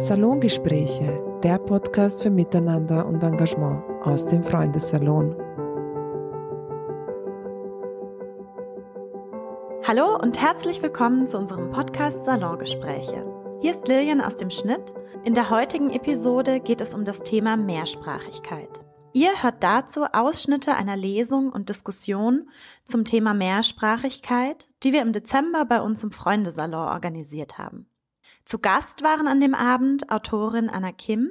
Salongespräche, der Podcast für Miteinander und Engagement aus dem Freundessalon. Hallo und herzlich willkommen zu unserem Podcast Salongespräche. Hier ist Lilian aus dem Schnitt. In der heutigen Episode geht es um das Thema Mehrsprachigkeit. Ihr hört dazu Ausschnitte einer Lesung und Diskussion zum Thema Mehrsprachigkeit, die wir im Dezember bei uns im Freundesalon organisiert haben. Zu Gast waren an dem Abend Autorin Anna Kim,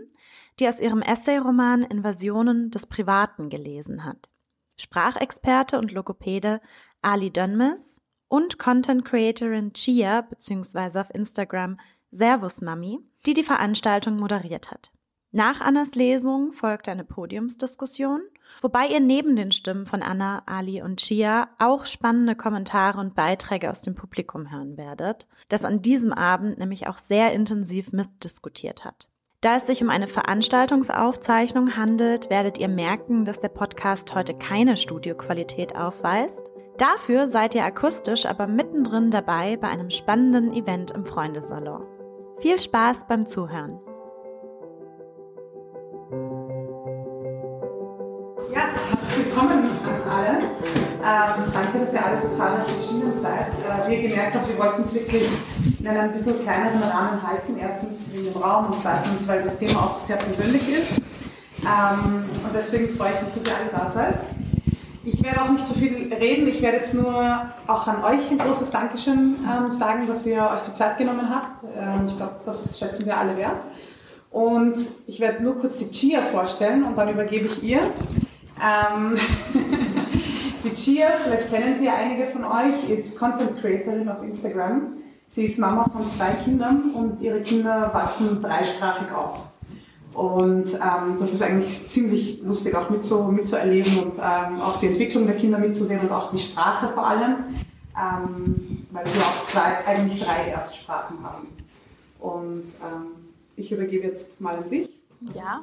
die aus ihrem Essayroman Invasionen des Privaten gelesen hat, Sprachexperte und Logopäde Ali Dönmes und Content Creatorin Chia bzw. auf Instagram Servus Mami, die die Veranstaltung moderiert hat. Nach Annas Lesung folgte eine Podiumsdiskussion, wobei ihr neben den Stimmen von Anna, Ali und Chia auch spannende Kommentare und Beiträge aus dem Publikum hören werdet, das an diesem Abend nämlich auch sehr intensiv mitdiskutiert hat. Da es sich um eine Veranstaltungsaufzeichnung handelt, werdet ihr merken, dass der Podcast heute keine Studioqualität aufweist. Dafür seid ihr akustisch aber mittendrin dabei bei einem spannenden Event im Freundesalon. Viel Spaß beim Zuhören! Willkommen an alle. Ähm, danke, dass ihr alle so zahlreich erschienen seid. Äh, wie ihr gemerkt habt, wir wollten es wirklich in einem ein bisschen kleineren Rahmen halten. Erstens wegen dem Raum und zweitens, weil das Thema auch sehr persönlich ist. Ähm, und deswegen freue ich mich, dass ihr alle da seid. Ich werde auch nicht so viel reden. Ich werde jetzt nur auch an euch ein großes Dankeschön ähm, sagen, dass ihr euch die Zeit genommen habt. Ähm, ich glaube, das schätzen wir alle wert. Und ich werde nur kurz die Chia vorstellen und dann übergebe ich ihr. Ähm, die Chia, vielleicht kennen sie einige von euch, ist Content Creatorin auf Instagram. Sie ist Mama von zwei Kindern und ihre Kinder wachsen dreisprachig auf. Und ähm, das ist eigentlich ziemlich lustig auch mitzu, mitzuerleben und ähm, auch die Entwicklung der Kinder mitzusehen und auch die Sprache vor allem, ähm, weil sie auch zwei, eigentlich drei Erstsprachen haben. Und ähm, ich übergebe jetzt mal an dich. Ja.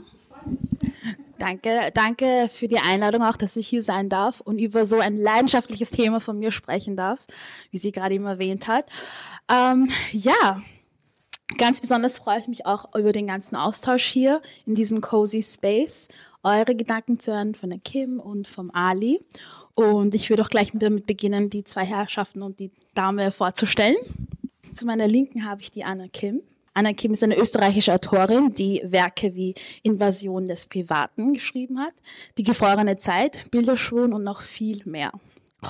Danke, danke für die Einladung auch, dass ich hier sein darf und über so ein leidenschaftliches Thema von mir sprechen darf, wie sie gerade eben erwähnt hat. Ähm, ja, ganz besonders freue ich mich auch über den ganzen Austausch hier in diesem cozy Space, eure Gedanken zu hören von der Kim und vom Ali. Und ich würde auch gleich damit beginnen, die zwei Herrschaften und die Dame vorzustellen. Zu meiner Linken habe ich die Anna Kim. Anna Kim ist eine österreichische Autorin, die Werke wie Invasion des Privaten geschrieben hat, Die gefrorene Zeit, Bilderschwun und noch viel mehr.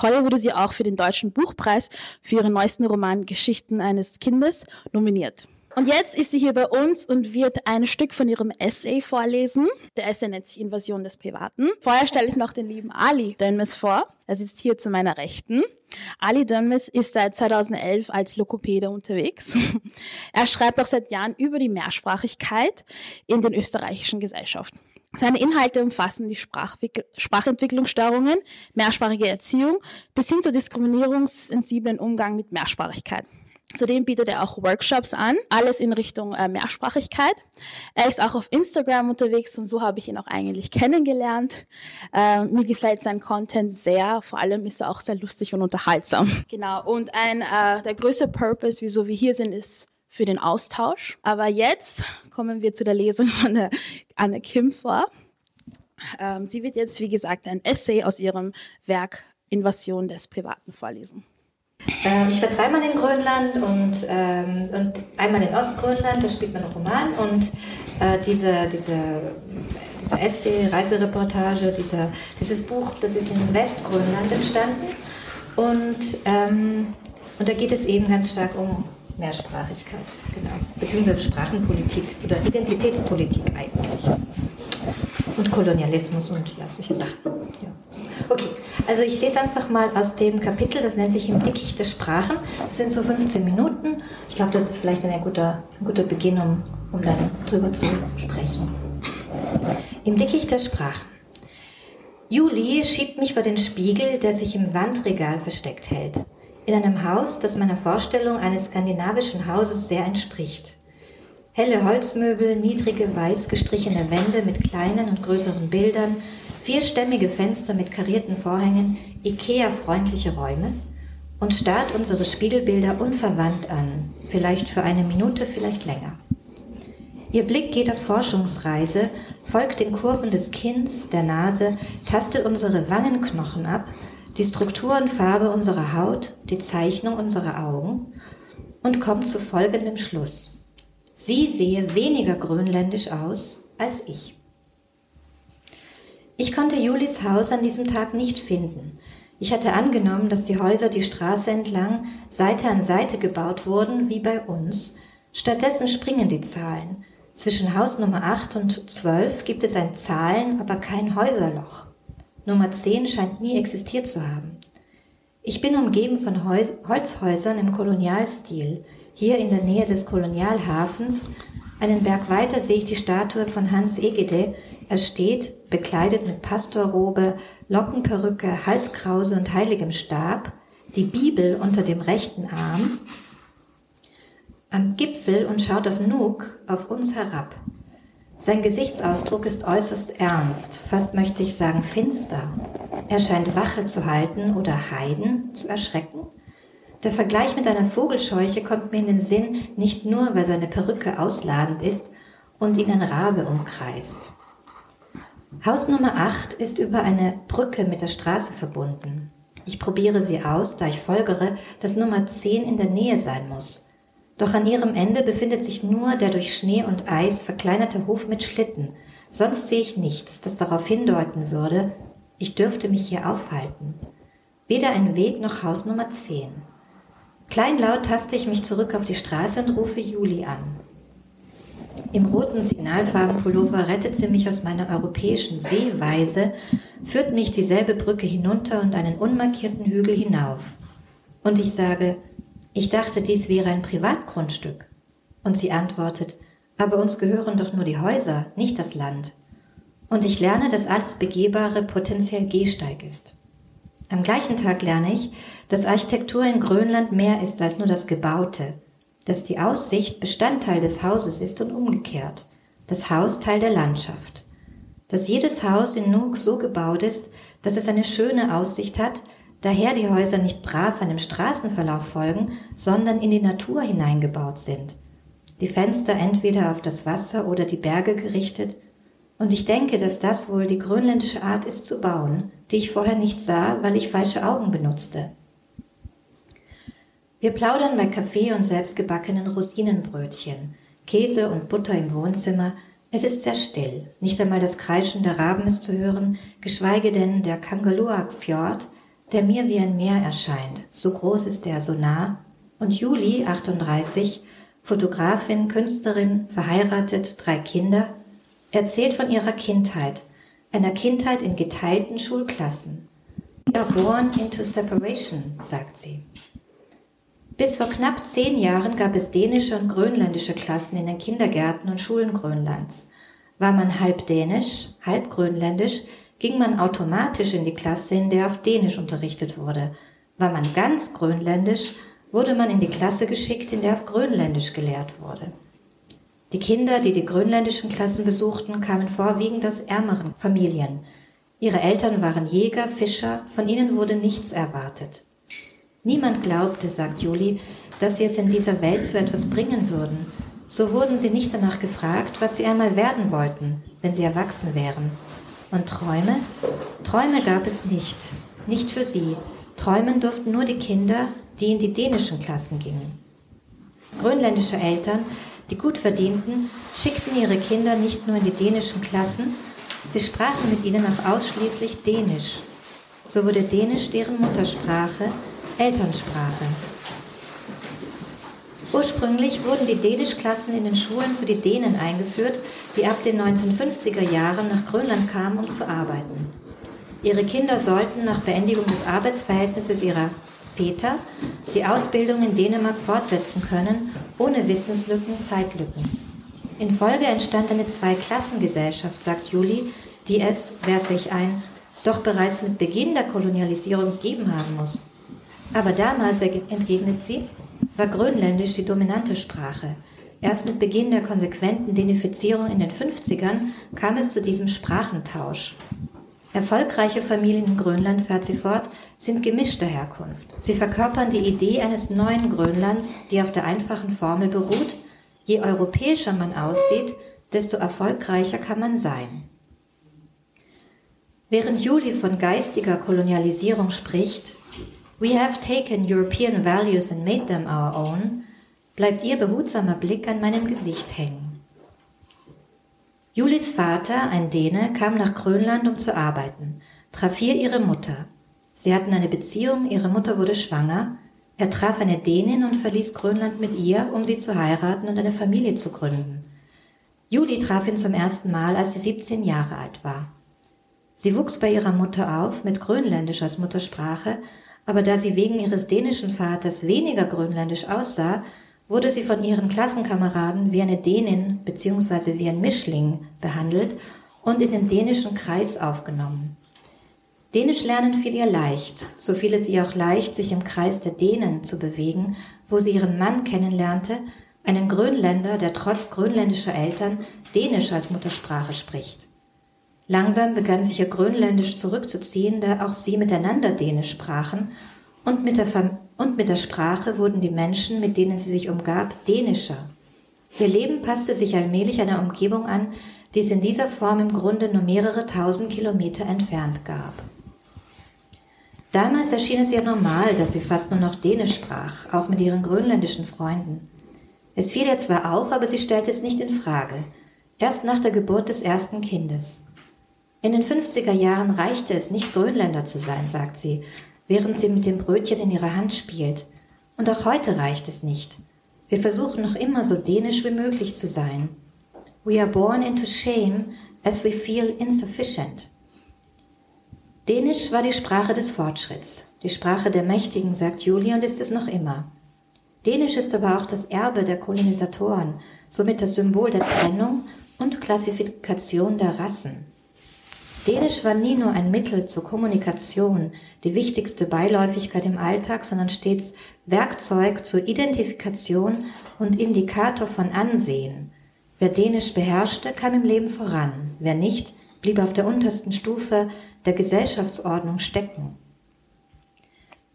Heuer wurde sie auch für den Deutschen Buchpreis für ihren neuesten Roman Geschichten eines Kindes nominiert. Und jetzt ist sie hier bei uns und wird ein Stück von ihrem Essay vorlesen. Der Essay nennt sich Invasion des Privaten. Vorher stelle ich noch den lieben Ali Dönmes vor. Er sitzt hier zu meiner Rechten. Ali Dönmes ist seit 2011 als Lokopäde unterwegs. er schreibt auch seit Jahren über die Mehrsprachigkeit in den österreichischen Gesellschaften. Seine Inhalte umfassen die Sprachentwicklungsstörungen, mehrsprachige Erziehung bis hin zu diskriminierungssensiblen Umgang mit Mehrsprachigkeit. Zudem bietet er auch Workshops an, alles in Richtung äh, Mehrsprachigkeit. Er ist auch auf Instagram unterwegs und so habe ich ihn auch eigentlich kennengelernt. Äh, mir gefällt sein Content sehr, vor allem ist er auch sehr lustig und unterhaltsam. Genau, und ein, äh, der größte Purpose, wieso wir hier sind, ist für den Austausch. Aber jetzt kommen wir zu der Lesung von der Anne Kim vor. Ähm, sie wird jetzt, wie gesagt, ein Essay aus ihrem Werk Invasion des Privaten vorlesen. Ähm, ich war zweimal in Grönland und, ähm, und einmal in Ostgrönland, da spielt man einen Roman und äh, diese, diese, diese Essay, Reisereportage, dieser, dieses Buch, das ist in Westgrönland entstanden und, ähm, und da geht es eben ganz stark um Mehrsprachigkeit, genau, beziehungsweise Sprachenpolitik oder Identitätspolitik eigentlich und Kolonialismus und ja, solche Sachen. Ja. Okay, also ich lese einfach mal aus dem Kapitel, das nennt sich Im Dickicht der Sprachen. Das sind so 15 Minuten. Ich glaube, das ist vielleicht ein guter, ein guter Beginn, um, um dann drüber zu sprechen. Im Dickicht der Sprachen. Juli schiebt mich vor den Spiegel, der sich im Wandregal versteckt hält. In einem Haus, das meiner Vorstellung eines skandinavischen Hauses sehr entspricht. Helle Holzmöbel, niedrige, weiß gestrichene Wände mit kleinen und größeren Bildern, vierstämmige Fenster mit karierten Vorhängen, Ikea-freundliche Räume und starrt unsere Spiegelbilder unverwandt an, vielleicht für eine Minute, vielleicht länger. Ihr Blick geht auf Forschungsreise, folgt den Kurven des Kinns, der Nase, tastet unsere Wangenknochen ab, die Struktur und Farbe unserer Haut, die Zeichnung unserer Augen und kommt zu folgendem Schluss. Sie sehe weniger grönländisch aus als ich. Ich konnte Julis Haus an diesem Tag nicht finden. Ich hatte angenommen, dass die Häuser die Straße entlang Seite an Seite gebaut wurden, wie bei uns. Stattdessen springen die Zahlen. Zwischen Haus Nummer 8 und 12 gibt es ein Zahlen, aber kein Häuserloch. Nummer 10 scheint nie existiert zu haben. Ich bin umgeben von Holzhäusern im Kolonialstil. Hier in der Nähe des Kolonialhafens, einen Berg weiter sehe ich die Statue von Hans Egede. Er steht, bekleidet mit Pastorrobe, Lockenperücke, Halskrause und heiligem Stab, die Bibel unter dem rechten Arm, am Gipfel und schaut auf Nuuk, auf uns herab. Sein Gesichtsausdruck ist äußerst ernst, fast möchte ich sagen finster. Er scheint Wache zu halten oder Heiden zu erschrecken. Der Vergleich mit einer Vogelscheuche kommt mir in den Sinn, nicht nur, weil seine Perücke ausladend ist und ihn ein Rabe umkreist. Haus Nummer 8 ist über eine Brücke mit der Straße verbunden. Ich probiere sie aus, da ich folgere, dass Nummer 10 in der Nähe sein muss. Doch an ihrem Ende befindet sich nur der durch Schnee und Eis verkleinerte Hof mit Schlitten. Sonst sehe ich nichts, das darauf hindeuten würde, ich dürfte mich hier aufhalten. Weder ein Weg noch Haus Nummer 10. Kleinlaut taste ich mich zurück auf die Straße und rufe Juli an. Im roten Signalfarbenpullover rettet sie mich aus meiner europäischen Seeweise, führt mich dieselbe Brücke hinunter und einen unmarkierten Hügel hinauf. Und ich sage, ich dachte, dies wäre ein Privatgrundstück. Und sie antwortet, aber uns gehören doch nur die Häuser, nicht das Land. Und ich lerne, dass alles Begehbare potenziell Gehsteig ist. Am gleichen Tag lerne ich, dass Architektur in Grönland mehr ist als nur das Gebaute, dass die Aussicht Bestandteil des Hauses ist und umgekehrt, das Haus Teil der Landschaft, dass jedes Haus in Nuuk so gebaut ist, dass es eine schöne Aussicht hat, daher die Häuser nicht brav einem Straßenverlauf folgen, sondern in die Natur hineingebaut sind. Die Fenster entweder auf das Wasser oder die Berge gerichtet, und ich denke, dass das wohl die grönländische Art ist zu bauen, die ich vorher nicht sah, weil ich falsche Augen benutzte. Wir plaudern bei Kaffee und selbstgebackenen Rosinenbrötchen, Käse und Butter im Wohnzimmer. Es ist sehr still. Nicht einmal das Kreischen der Raben ist zu hören, geschweige denn der Kangaluak Fjord, der mir wie ein Meer erscheint. So groß ist er, so nah. Und Juli, 38, Fotografin, Künstlerin, verheiratet, drei Kinder, erzählt von ihrer Kindheit, einer Kindheit in geteilten Schulklassen. We are born into separation, sagt sie. Bis vor knapp zehn Jahren gab es dänische und grönländische Klassen in den Kindergärten und Schulen Grönlands. War man halb dänisch, halb grönländisch, ging man automatisch in die Klasse, in der auf Dänisch unterrichtet wurde. War man ganz grönländisch, wurde man in die Klasse geschickt, in der auf Grönländisch gelehrt wurde. Die Kinder, die die grönländischen Klassen besuchten, kamen vorwiegend aus ärmeren Familien. Ihre Eltern waren Jäger, Fischer, von ihnen wurde nichts erwartet. Niemand glaubte, sagt Julie, dass sie es in dieser Welt zu etwas bringen würden. So wurden sie nicht danach gefragt, was sie einmal werden wollten, wenn sie erwachsen wären. Und Träume? Träume gab es nicht. Nicht für sie. Träumen durften nur die Kinder, die in die dänischen Klassen gingen. Grönländische Eltern, die gut verdienten, schickten ihre Kinder nicht nur in die dänischen Klassen, sie sprachen mit ihnen auch ausschließlich Dänisch. So wurde Dänisch deren Muttersprache, Elternsprache. Ursprünglich wurden die Dänischklassen in den Schulen für die Dänen eingeführt, die ab den 1950er Jahren nach Grönland kamen, um zu arbeiten. Ihre Kinder sollten nach Beendigung des Arbeitsverhältnisses ihrer Väter die Ausbildung in Dänemark fortsetzen können, ohne Wissenslücken, Zeitlücken. In Folge entstand eine Zweiklassengesellschaft, sagt Julie, die es, werfe ich ein, doch bereits mit Beginn der Kolonialisierung gegeben haben muss. Aber damals, entgegnet sie, war Grönländisch die dominante Sprache. Erst mit Beginn der konsequenten Denifizierung in den 50ern kam es zu diesem Sprachentausch. Erfolgreiche Familien in Grönland, fährt sie fort, sind gemischter Herkunft. Sie verkörpern die Idee eines neuen Grönlands, die auf der einfachen Formel beruht, Je europäischer man aussieht, desto erfolgreicher kann man sein. Während Julie von geistiger Kolonialisierung spricht, We have taken European values and made them our own, bleibt ihr behutsamer Blick an meinem Gesicht hängen. Julis Vater, ein Däne, kam nach Grönland, um zu arbeiten, traf hier ihre Mutter. Sie hatten eine Beziehung, ihre Mutter wurde schwanger, er traf eine Dänin und verließ Grönland mit ihr, um sie zu heiraten und eine Familie zu gründen. Julie traf ihn zum ersten Mal, als sie 17 Jahre alt war. Sie wuchs bei ihrer Mutter auf mit Grönländisch als Muttersprache, aber da sie wegen ihres dänischen Vaters weniger grönländisch aussah, wurde sie von ihren Klassenkameraden wie eine Dänin bzw. wie ein Mischling behandelt und in den dänischen Kreis aufgenommen. Dänisch lernen fiel ihr leicht, so fiel es ihr auch leicht, sich im Kreis der Dänen zu bewegen, wo sie ihren Mann kennenlernte, einen Grönländer, der trotz grönländischer Eltern Dänisch als Muttersprache spricht. Langsam begann sich ihr Grönländisch zurückzuziehen, da auch sie miteinander Dänisch sprachen, und mit, der und mit der Sprache wurden die Menschen, mit denen sie sich umgab, dänischer. Ihr Leben passte sich allmählich einer Umgebung an, die es in dieser Form im Grunde nur mehrere tausend Kilometer entfernt gab. Damals erschien es ihr normal, dass sie fast nur noch Dänisch sprach, auch mit ihren grönländischen Freunden. Es fiel ihr zwar auf, aber sie stellte es nicht in Frage. Erst nach der Geburt des ersten Kindes. In den 50er Jahren reichte es nicht, Grönländer zu sein, sagt sie, während sie mit dem Brötchen in ihrer Hand spielt. Und auch heute reicht es nicht. Wir versuchen noch immer so dänisch wie möglich zu sein. We are born into shame as we feel insufficient. Dänisch war die Sprache des Fortschritts, die Sprache der Mächtigen, sagt Julie, und ist es noch immer. Dänisch ist aber auch das Erbe der Kolonisatoren, somit das Symbol der Trennung und Klassifikation der Rassen. Dänisch war nie nur ein Mittel zur Kommunikation, die wichtigste Beiläufigkeit im Alltag, sondern stets Werkzeug zur Identifikation und Indikator von Ansehen. Wer Dänisch beherrschte, kam im Leben voran, wer nicht, blieb auf der untersten Stufe der Gesellschaftsordnung stecken.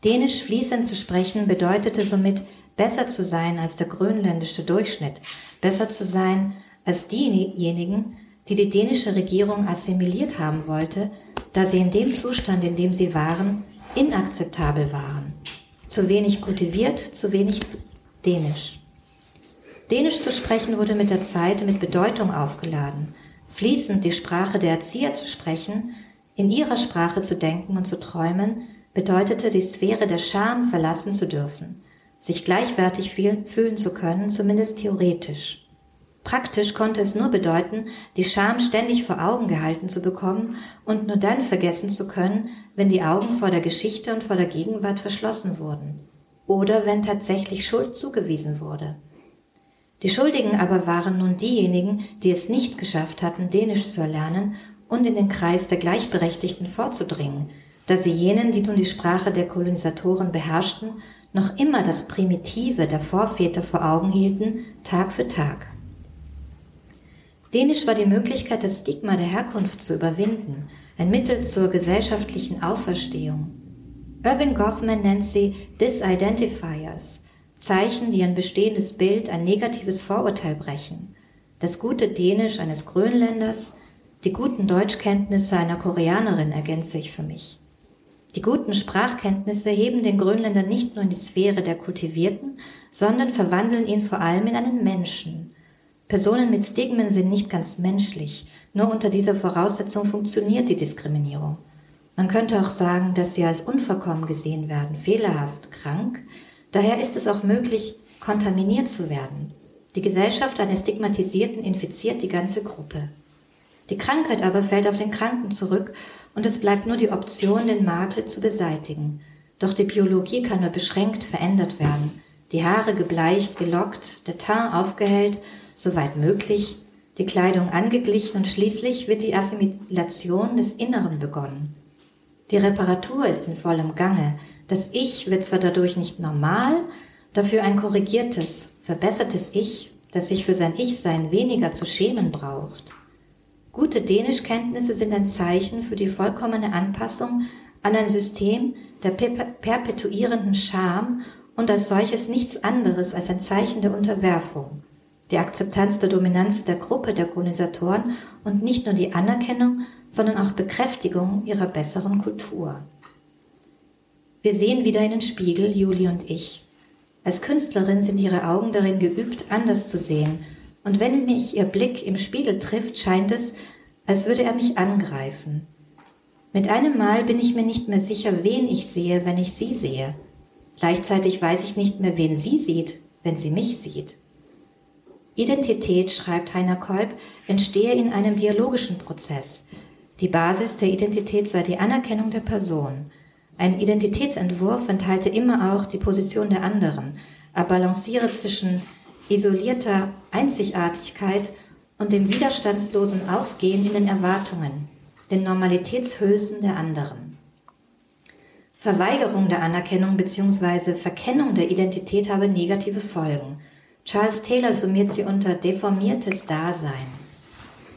Dänisch fließend zu sprechen bedeutete somit besser zu sein als der grönländische Durchschnitt, besser zu sein als diejenigen, die die dänische Regierung assimiliert haben wollte, da sie in dem Zustand, in dem sie waren, inakzeptabel waren. Zu wenig kultiviert, zu wenig dänisch. Dänisch zu sprechen wurde mit der Zeit mit Bedeutung aufgeladen. Fließend die Sprache der Erzieher zu sprechen, in ihrer Sprache zu denken und zu träumen, bedeutete die Sphäre der Scham verlassen zu dürfen, sich gleichwertig fühlen zu können, zumindest theoretisch. Praktisch konnte es nur bedeuten, die Scham ständig vor Augen gehalten zu bekommen und nur dann vergessen zu können, wenn die Augen vor der Geschichte und vor der Gegenwart verschlossen wurden oder wenn tatsächlich Schuld zugewiesen wurde. Die Schuldigen aber waren nun diejenigen, die es nicht geschafft hatten, Dänisch zu erlernen und in den Kreis der Gleichberechtigten vorzudringen, da sie jenen, die nun die Sprache der Kolonisatoren beherrschten, noch immer das Primitive der Vorväter vor Augen hielten, Tag für Tag. Dänisch war die Möglichkeit, das Stigma der Herkunft zu überwinden, ein Mittel zur gesellschaftlichen Auferstehung. Irving Goffman nennt sie Disidentifiers, Zeichen, die ein bestehendes Bild, ein negatives Vorurteil brechen. Das gute Dänisch eines Grönländers, die guten Deutschkenntnisse einer Koreanerin ergänze ich für mich. Die guten Sprachkenntnisse heben den Grönländer nicht nur in die Sphäre der Kultivierten, sondern verwandeln ihn vor allem in einen Menschen, Personen mit Stigmen sind nicht ganz menschlich. Nur unter dieser Voraussetzung funktioniert die Diskriminierung. Man könnte auch sagen, dass sie als unverkommen gesehen werden, fehlerhaft, krank. Daher ist es auch möglich, kontaminiert zu werden. Die Gesellschaft eines Stigmatisierten infiziert die ganze Gruppe. Die Krankheit aber fällt auf den Kranken zurück und es bleibt nur die Option, den Makel zu beseitigen. Doch die Biologie kann nur beschränkt verändert werden. Die Haare gebleicht, gelockt, der Teint aufgehellt soweit möglich, die Kleidung angeglichen und schließlich wird die Assimilation des Inneren begonnen. Die Reparatur ist in vollem Gange. Das Ich wird zwar dadurch nicht normal, dafür ein korrigiertes, verbessertes Ich, das sich für sein Ich-Sein weniger zu schämen braucht. Gute Dänischkenntnisse sind ein Zeichen für die vollkommene Anpassung an ein System der perpetuierenden Scham und als solches nichts anderes als ein Zeichen der Unterwerfung. Die Akzeptanz der Dominanz der Gruppe der Kolonisatoren und nicht nur die Anerkennung, sondern auch Bekräftigung ihrer besseren Kultur. Wir sehen wieder in den Spiegel, Juli und ich. Als Künstlerin sind ihre Augen darin geübt, anders zu sehen, und wenn mich ihr Blick im Spiegel trifft, scheint es, als würde er mich angreifen. Mit einem Mal bin ich mir nicht mehr sicher, wen ich sehe, wenn ich sie sehe. Gleichzeitig weiß ich nicht mehr, wen sie sieht, wenn sie mich sieht. Identität, schreibt Heiner Kolb, entstehe in einem dialogischen Prozess. Die Basis der Identität sei die Anerkennung der Person. Ein Identitätsentwurf enthalte immer auch die Position der anderen, er balanciere zwischen isolierter Einzigartigkeit und dem widerstandslosen Aufgehen in den Erwartungen, den Normalitätshößen der anderen. Verweigerung der Anerkennung bzw. Verkennung der Identität habe negative Folgen. Charles Taylor summiert sie unter deformiertes Dasein.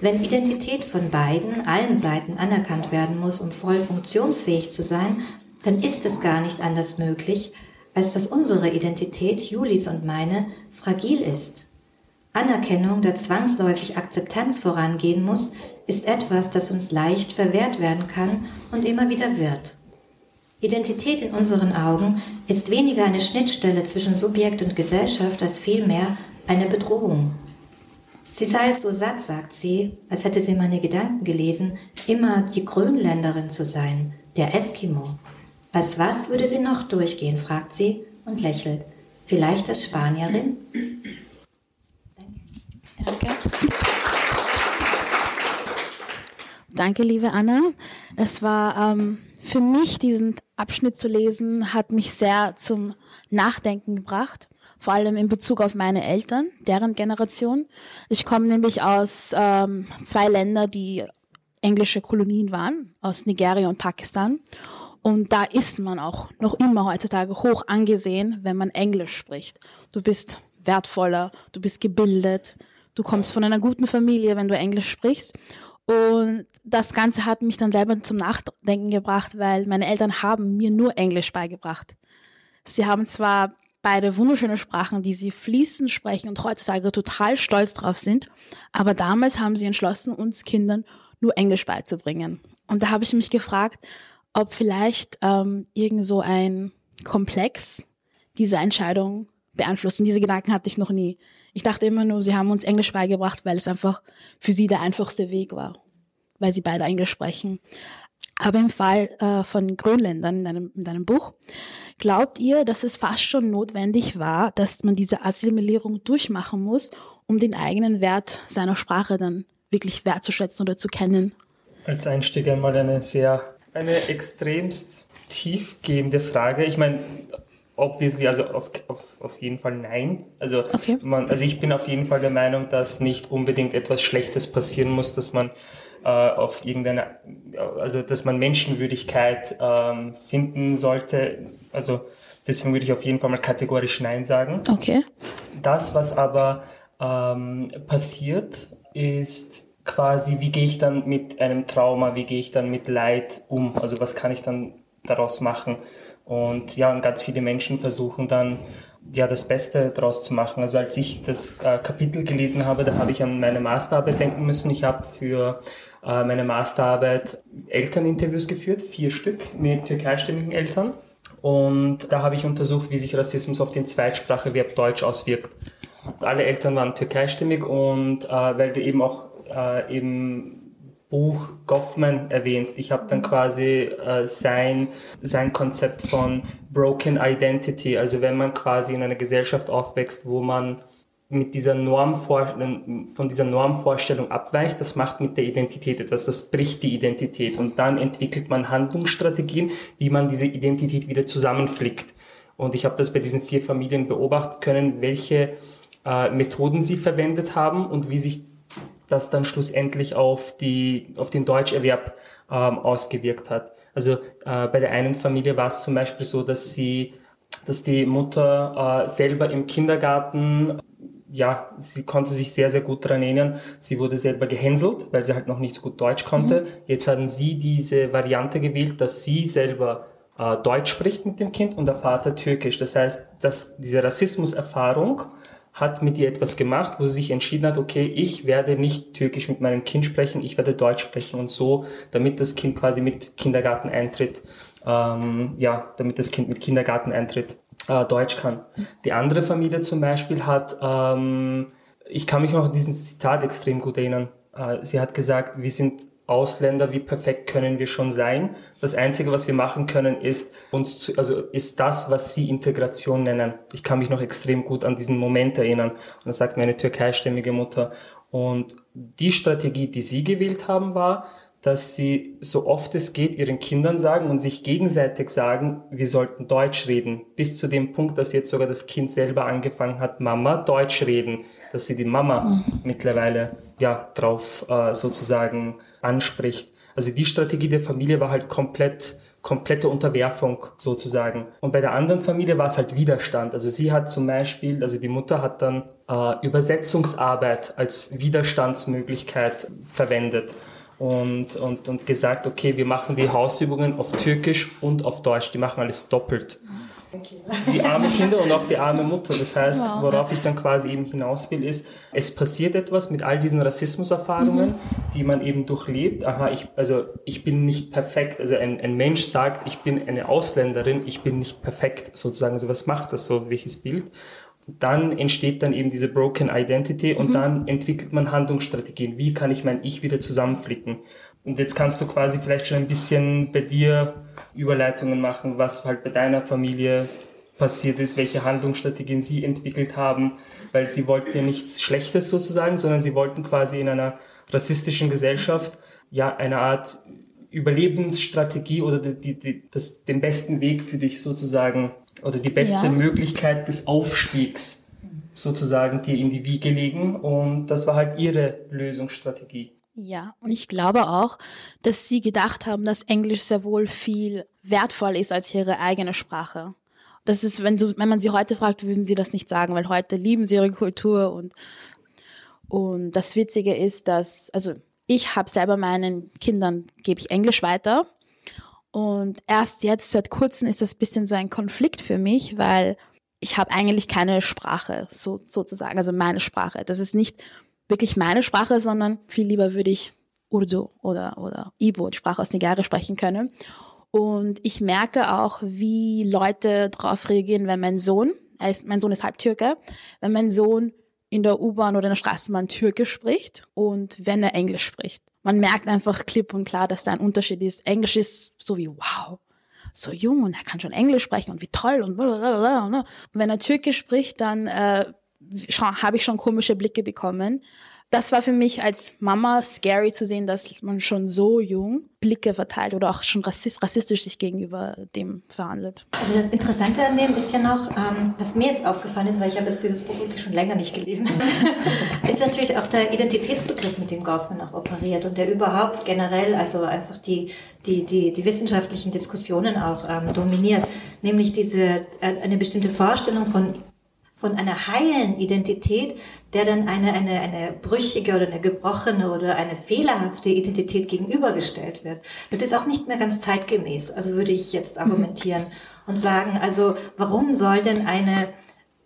Wenn Identität von beiden, allen Seiten anerkannt werden muss, um voll funktionsfähig zu sein, dann ist es gar nicht anders möglich, als dass unsere Identität, Julis und meine, fragil ist. Anerkennung, der zwangsläufig Akzeptanz vorangehen muss, ist etwas, das uns leicht verwehrt werden kann und immer wieder wird. Identität in unseren Augen ist weniger eine Schnittstelle zwischen Subjekt und Gesellschaft als vielmehr eine Bedrohung. Sie sei so satt, sagt sie, als hätte sie meine Gedanken gelesen, immer die Grönländerin zu sein, der Eskimo. Als was würde sie noch durchgehen, fragt sie und lächelt. Vielleicht als Spanierin? Danke. Danke, liebe Anna. Es war ähm, für mich, diesen Abschnitt zu lesen, hat mich sehr zum Nachdenken gebracht. Vor allem in Bezug auf meine Eltern, deren Generation. Ich komme nämlich aus ähm, zwei Ländern, die englische Kolonien waren, aus Nigeria und Pakistan. Und da ist man auch noch immer heutzutage hoch angesehen, wenn man Englisch spricht. Du bist wertvoller, du bist gebildet, du kommst von einer guten Familie, wenn du Englisch sprichst. Und das Ganze hat mich dann selber zum Nachdenken gebracht, weil meine Eltern haben mir nur Englisch beigebracht. Sie haben zwar beide wunderschöne Sprachen, die sie fließend sprechen und heutzutage total stolz drauf sind, aber damals haben sie entschlossen, uns Kindern nur Englisch beizubringen. Und da habe ich mich gefragt, ob vielleicht ähm, irgend so ein Komplex diese Entscheidung beeinflusst. Und diese Gedanken hatte ich noch nie. Ich dachte immer nur, sie haben uns Englisch beigebracht, weil es einfach für sie der einfachste Weg war, weil sie beide Englisch sprechen. Aber im Fall äh, von Grönländern in deinem, in deinem Buch, glaubt ihr, dass es fast schon notwendig war, dass man diese Assimilierung durchmachen muss, um den eigenen Wert seiner Sprache dann wirklich wertzuschätzen oder zu kennen? Als Einstieg einmal eine sehr eine extremst tiefgehende Frage. Ich meine, obviously, also auf, auf, auf jeden Fall nein. Also, okay. man, also ich bin auf jeden Fall der Meinung, dass nicht unbedingt etwas Schlechtes passieren muss, dass man äh, auf irgendeine, also dass man Menschenwürdigkeit ähm, finden sollte. Also deswegen würde ich auf jeden Fall mal kategorisch nein sagen. Okay. Das, was aber ähm, passiert, ist quasi, wie gehe ich dann mit einem Trauma, wie gehe ich dann mit Leid um? Also was kann ich dann daraus machen? Und ja, und ganz viele Menschen versuchen dann ja das Beste daraus zu machen. Also als ich das äh, Kapitel gelesen habe, da habe ich an meine Masterarbeit denken müssen. Ich habe für äh, meine Masterarbeit Elterninterviews geführt, vier Stück mit türkeistimmigen Eltern. Und da habe ich untersucht, wie sich Rassismus auf den Zweitspracheverb Deutsch auswirkt. Alle Eltern waren türkeistimmig und äh, weil du eben auch äh, im Buch Goffman erwähnst. Ich habe dann quasi äh, sein, sein Konzept von Broken Identity, also wenn man quasi in einer Gesellschaft aufwächst, wo man mit dieser Normvor von dieser Normvorstellung abweicht, das macht mit der Identität etwas, das bricht die Identität und dann entwickelt man Handlungsstrategien, wie man diese Identität wieder zusammenflickt. Und ich habe das bei diesen vier Familien beobachten können, welche äh, Methoden sie verwendet haben und wie sich das dann schlussendlich auf, die, auf den Deutscherwerb ähm, ausgewirkt hat. Also äh, bei der einen Familie war es zum Beispiel so, dass sie, dass die Mutter äh, selber im Kindergarten ja, sie konnte sich sehr, sehr gut daran erinnern. Sie wurde selber gehänselt, weil sie halt noch nicht so gut Deutsch konnte. Mhm. Jetzt haben sie diese Variante gewählt, dass sie selber äh, Deutsch spricht mit dem Kind und der Vater Türkisch. Das heißt, dass diese Rassismuserfahrung hat mit ihr etwas gemacht, wo sie sich entschieden hat, okay, ich werde nicht Türkisch mit meinem Kind sprechen, ich werde Deutsch sprechen und so, damit das Kind quasi mit Kindergarteneintritt, ähm, ja, damit das Kind mit Kindergarteneintritt äh, Deutsch kann. Die andere Familie zum Beispiel hat, ähm, ich kann mich noch an diesen Zitat extrem gut erinnern. Äh, sie hat gesagt, wir sind Ausländer, wie perfekt können wir schon sein? Das Einzige, was wir machen können, ist uns zu, also ist das, was sie Integration nennen. Ich kann mich noch extrem gut an diesen Moment erinnern. Und das sagt meine türkeistämmige Mutter. Und die Strategie, die sie gewählt haben, war, dass sie so oft es geht ihren Kindern sagen und sich gegenseitig sagen, wir sollten Deutsch reden. Bis zu dem Punkt, dass jetzt sogar das Kind selber angefangen hat, Mama Deutsch reden, dass sie die Mama mhm. mittlerweile ja drauf äh, sozusagen anspricht. Also die Strategie der Familie war halt komplett komplette Unterwerfung sozusagen. Und bei der anderen Familie war es halt Widerstand. Also sie hat zum Beispiel, also die Mutter hat dann äh, Übersetzungsarbeit als Widerstandsmöglichkeit verwendet und, und, und gesagt, okay, wir machen die Hausübungen auf Türkisch und auf Deutsch. Die machen alles doppelt. Die armen Kinder und auch die arme Mutter. Das heißt, worauf ich dann quasi eben hinaus will, ist, es passiert etwas mit all diesen Rassismuserfahrungen, mhm. die man eben durchlebt. Aha, ich, also ich bin nicht perfekt. Also ein, ein Mensch sagt, ich bin eine Ausländerin, ich bin nicht perfekt sozusagen. Also was macht das so? Welches Bild? Dann entsteht dann eben diese Broken Identity und mhm. dann entwickelt man Handlungsstrategien. Wie kann ich mein Ich wieder zusammenflicken? Und jetzt kannst du quasi vielleicht schon ein bisschen bei dir Überleitungen machen, was halt bei deiner Familie passiert ist, welche Handlungsstrategien sie entwickelt haben, weil sie wollten ja nichts Schlechtes sozusagen, sondern sie wollten quasi in einer rassistischen Gesellschaft ja eine Art Überlebensstrategie oder die, die, das, den besten Weg für dich sozusagen oder die beste ja. Möglichkeit des Aufstiegs sozusagen dir in die Wiege legen und das war halt ihre Lösungsstrategie. Ja, und ich glaube auch, dass sie gedacht haben, dass Englisch sehr wohl viel wertvoll ist als ihre eigene Sprache. Das ist, wenn, du, wenn man sie heute fragt, würden sie das nicht sagen, weil heute lieben sie ihre Kultur und, und das Witzige ist, dass, also ich habe selber meinen Kindern, gebe ich Englisch weiter und erst jetzt, seit kurzem, ist das bisschen so ein Konflikt für mich, weil ich habe eigentlich keine Sprache, so, sozusagen, also meine Sprache. Das ist nicht wirklich meine Sprache, sondern viel lieber würde ich Urdu oder, oder Ibo, die Sprache aus Nigeria, sprechen können. Und ich merke auch, wie Leute darauf reagieren, wenn mein Sohn, er ist, mein Sohn ist halb Türke, wenn mein Sohn in der U-Bahn oder in der Straßenbahn Türkisch spricht und wenn er Englisch spricht. Man merkt einfach klipp und klar, dass da ein Unterschied ist. Englisch ist so wie, wow, so jung und er kann schon Englisch sprechen und wie toll und blablabla. Und wenn er Türkisch spricht, dann äh, habe ich schon komische Blicke bekommen. Das war für mich als Mama scary zu sehen, dass man schon so jung Blicke verteilt oder auch schon rassist, rassistisch sich gegenüber dem verhandelt. Also das Interessante an dem ist ja noch, ähm, was mir jetzt aufgefallen ist, weil ich habe jetzt dieses Buch wirklich schon länger nicht gelesen, ist natürlich auch der Identitätsbegriff, mit dem Kaufmann auch operiert und der überhaupt generell, also einfach die, die, die, die wissenschaftlichen Diskussionen auch ähm, dominiert, nämlich diese, äh, eine bestimmte Vorstellung von von einer heilen Identität, der dann eine, eine, eine brüchige oder eine gebrochene oder eine fehlerhafte Identität gegenübergestellt wird. Das ist auch nicht mehr ganz zeitgemäß, also würde ich jetzt argumentieren mhm. und sagen, also warum soll denn eine,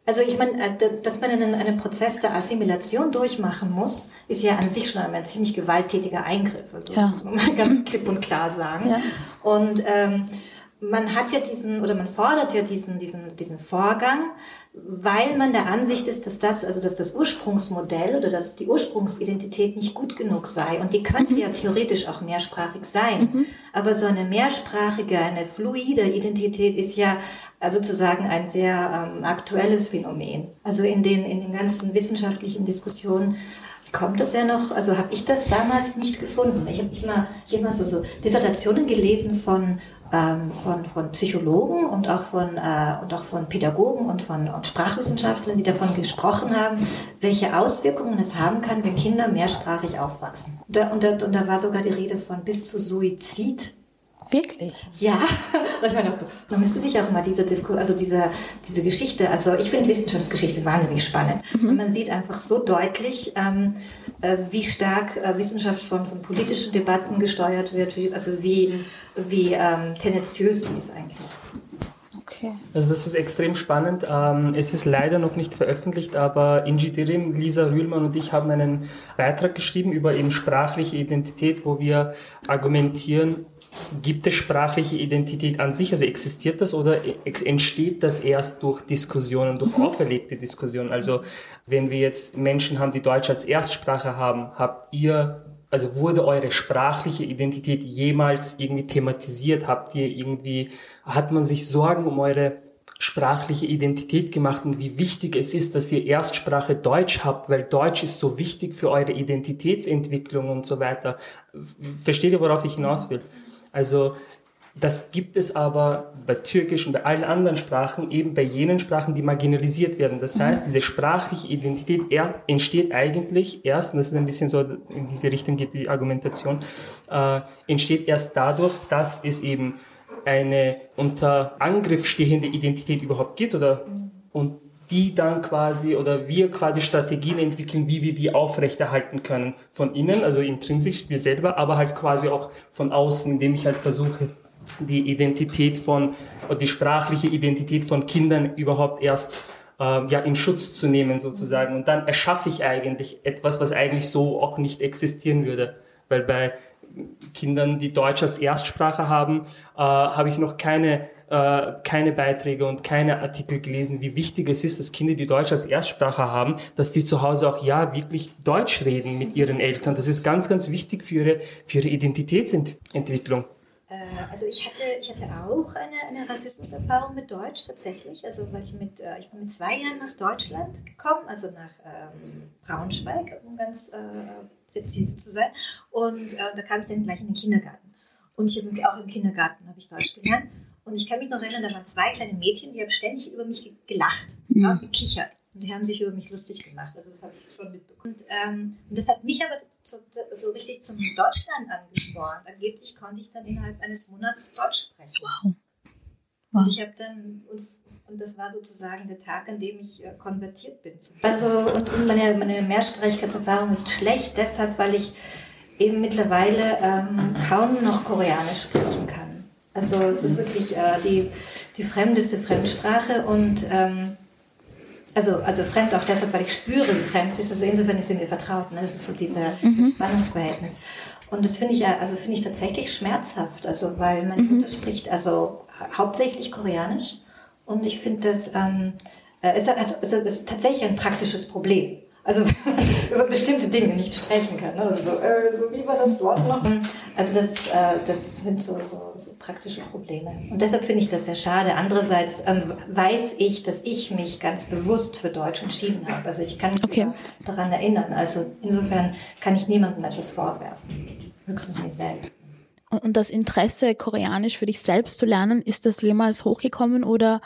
also ich meine, äh, dass man einen, einen Prozess der Assimilation durchmachen muss, ist ja an sich schon ein ziemlich gewalttätiger Eingriff. Also ja. muss man mal ganz klipp und klar sagen. Ja. Und ähm, man hat ja diesen oder man fordert ja diesen diesen diesen Vorgang, weil man der Ansicht ist, dass das, also dass das Ursprungsmodell oder dass die Ursprungsidentität nicht gut genug sei. Und die könnte mhm. ja theoretisch auch mehrsprachig sein. Mhm. Aber so eine mehrsprachige, eine fluide Identität ist ja also sozusagen ein sehr ähm, aktuelles Phänomen. Also in den, in den ganzen wissenschaftlichen Diskussionen kommt das ja noch, also habe ich das damals nicht gefunden. Ich habe immer, ich hab immer so, so Dissertationen gelesen von, ähm, von, von Psychologen und auch von, äh, und auch von Pädagogen und von und Sprachwissenschaftlern, die davon gesprochen haben, welche Auswirkungen es haben kann, wenn Kinder mehrsprachig aufwachsen. Da, und, da, und da war sogar die Rede von bis zu Suizid Wirklich? Ja. Und ich meine auch so, man müsste sich auch mal diese Disku also diese, diese Geschichte, also ich finde Wissenschaftsgeschichte wahnsinnig spannend. Mhm. Und man sieht einfach so deutlich, ähm, äh, wie stark äh, Wissenschaft von, von politischen Debatten gesteuert wird, wie, also wie, wie ähm, tendenziös sie ist eigentlich. Okay. Also das ist extrem spannend. Ähm, es ist leider noch nicht veröffentlicht, aber Inji Dirim, Lisa Rühlmann und ich haben einen Beitrag geschrieben über eben sprachliche Identität, wo wir argumentieren, gibt es sprachliche Identität an sich, also existiert das oder entsteht das erst durch Diskussionen, durch mhm. auferlegte Diskussionen? Also wenn wir jetzt Menschen haben, die Deutsch als Erstsprache haben, habt ihr also wurde eure sprachliche Identität jemals irgendwie thematisiert? Habt ihr irgendwie, hat man sich Sorgen um eure sprachliche Identität gemacht und wie wichtig es ist, dass ihr Erstsprache Deutsch habt, weil Deutsch ist so wichtig für eure Identitätsentwicklung und so weiter. Versteht ihr, worauf ich hinaus will? Also das gibt es aber bei Türkisch und bei allen anderen Sprachen, eben bei jenen Sprachen, die marginalisiert werden. Das heißt, diese sprachliche Identität entsteht eigentlich erst, und das ist ein bisschen so, in diese Richtung geht die Argumentation, äh, entsteht erst dadurch, dass es eben eine unter Angriff stehende Identität überhaupt gibt oder und die dann quasi oder wir quasi Strategien entwickeln, wie wir die aufrechterhalten können. Von innen, also intrinsisch, wir selber, aber halt quasi auch von außen, indem ich halt versuche, die Identität von, die sprachliche Identität von Kindern überhaupt erst äh, ja, in Schutz zu nehmen sozusagen. Und dann erschaffe ich eigentlich etwas, was eigentlich so auch nicht existieren würde. Weil bei Kindern, die Deutsch als Erstsprache haben, äh, habe ich noch keine, äh, keine Beiträge und keine Artikel gelesen, wie wichtig es ist, dass Kinder, die Deutsch als Erstsprache haben, dass die zu Hause auch ja wirklich Deutsch reden mit ihren Eltern. Das ist ganz, ganz wichtig für ihre, für ihre Identitätsentwicklung. Äh, also ich hatte, ich hatte auch eine, eine Rassismuserfahrung mit Deutsch tatsächlich, also weil ich mit, äh, ich bin mit zwei Jahren nach Deutschland gekommen, also nach ähm, Braunschweig, um ganz äh, präzise zu sein. Und äh, da kam ich dann gleich in den Kindergarten. Und ich habe auch im Kindergarten habe ich Deutsch gelernt. Und ich kann mich noch erinnern, da waren zwei kleine Mädchen, die haben ständig über mich gelacht, mhm. ja, gekichert. Und die haben sich über mich lustig gemacht. Also das habe ich schon mitbekommen. Und, ähm, und das hat mich aber so, so richtig zum Deutschland angespornt. Angeblich konnte ich dann innerhalb eines Monats Deutsch sprechen. Wow. Und ich habe dann, und, und, das war sozusagen der Tag, an dem ich äh, konvertiert bin. Also, und, meine, meine Mehrsprachigkeitserfahrung ist schlecht, deshalb, weil ich eben mittlerweile ähm, kaum noch Koreanisch sprechen kann. Also es ist wirklich äh, die, die fremdeste Fremdsprache und ähm, also, also fremd auch deshalb, weil ich spüre, wie fremd sie ist. Also insofern ist sie mir vertraut. Ne? Das ist so dieser mhm. Spannungsverhältnis. Und das finde ich ja, also finde ich tatsächlich schmerzhaft. Also, weil meine mhm. Mutter spricht also hauptsächlich Koreanisch. Und ich finde das, ähm, äh, ist, also, es ist tatsächlich ein praktisches Problem. Also über bestimmte Dinge nicht sprechen kann. Ne? Also so, äh, so wie war das dort noch? Also das, äh, das sind so, so, so praktische Probleme. Und deshalb finde ich das sehr schade. Andererseits ähm, weiß ich, dass ich mich ganz bewusst für Deutsch entschieden habe. Also ich kann mich okay. daran erinnern. Also insofern kann ich niemandem etwas vorwerfen. Höchstens mir selbst. Und das Interesse, Koreanisch für dich selbst zu lernen, ist das jemals hochgekommen oder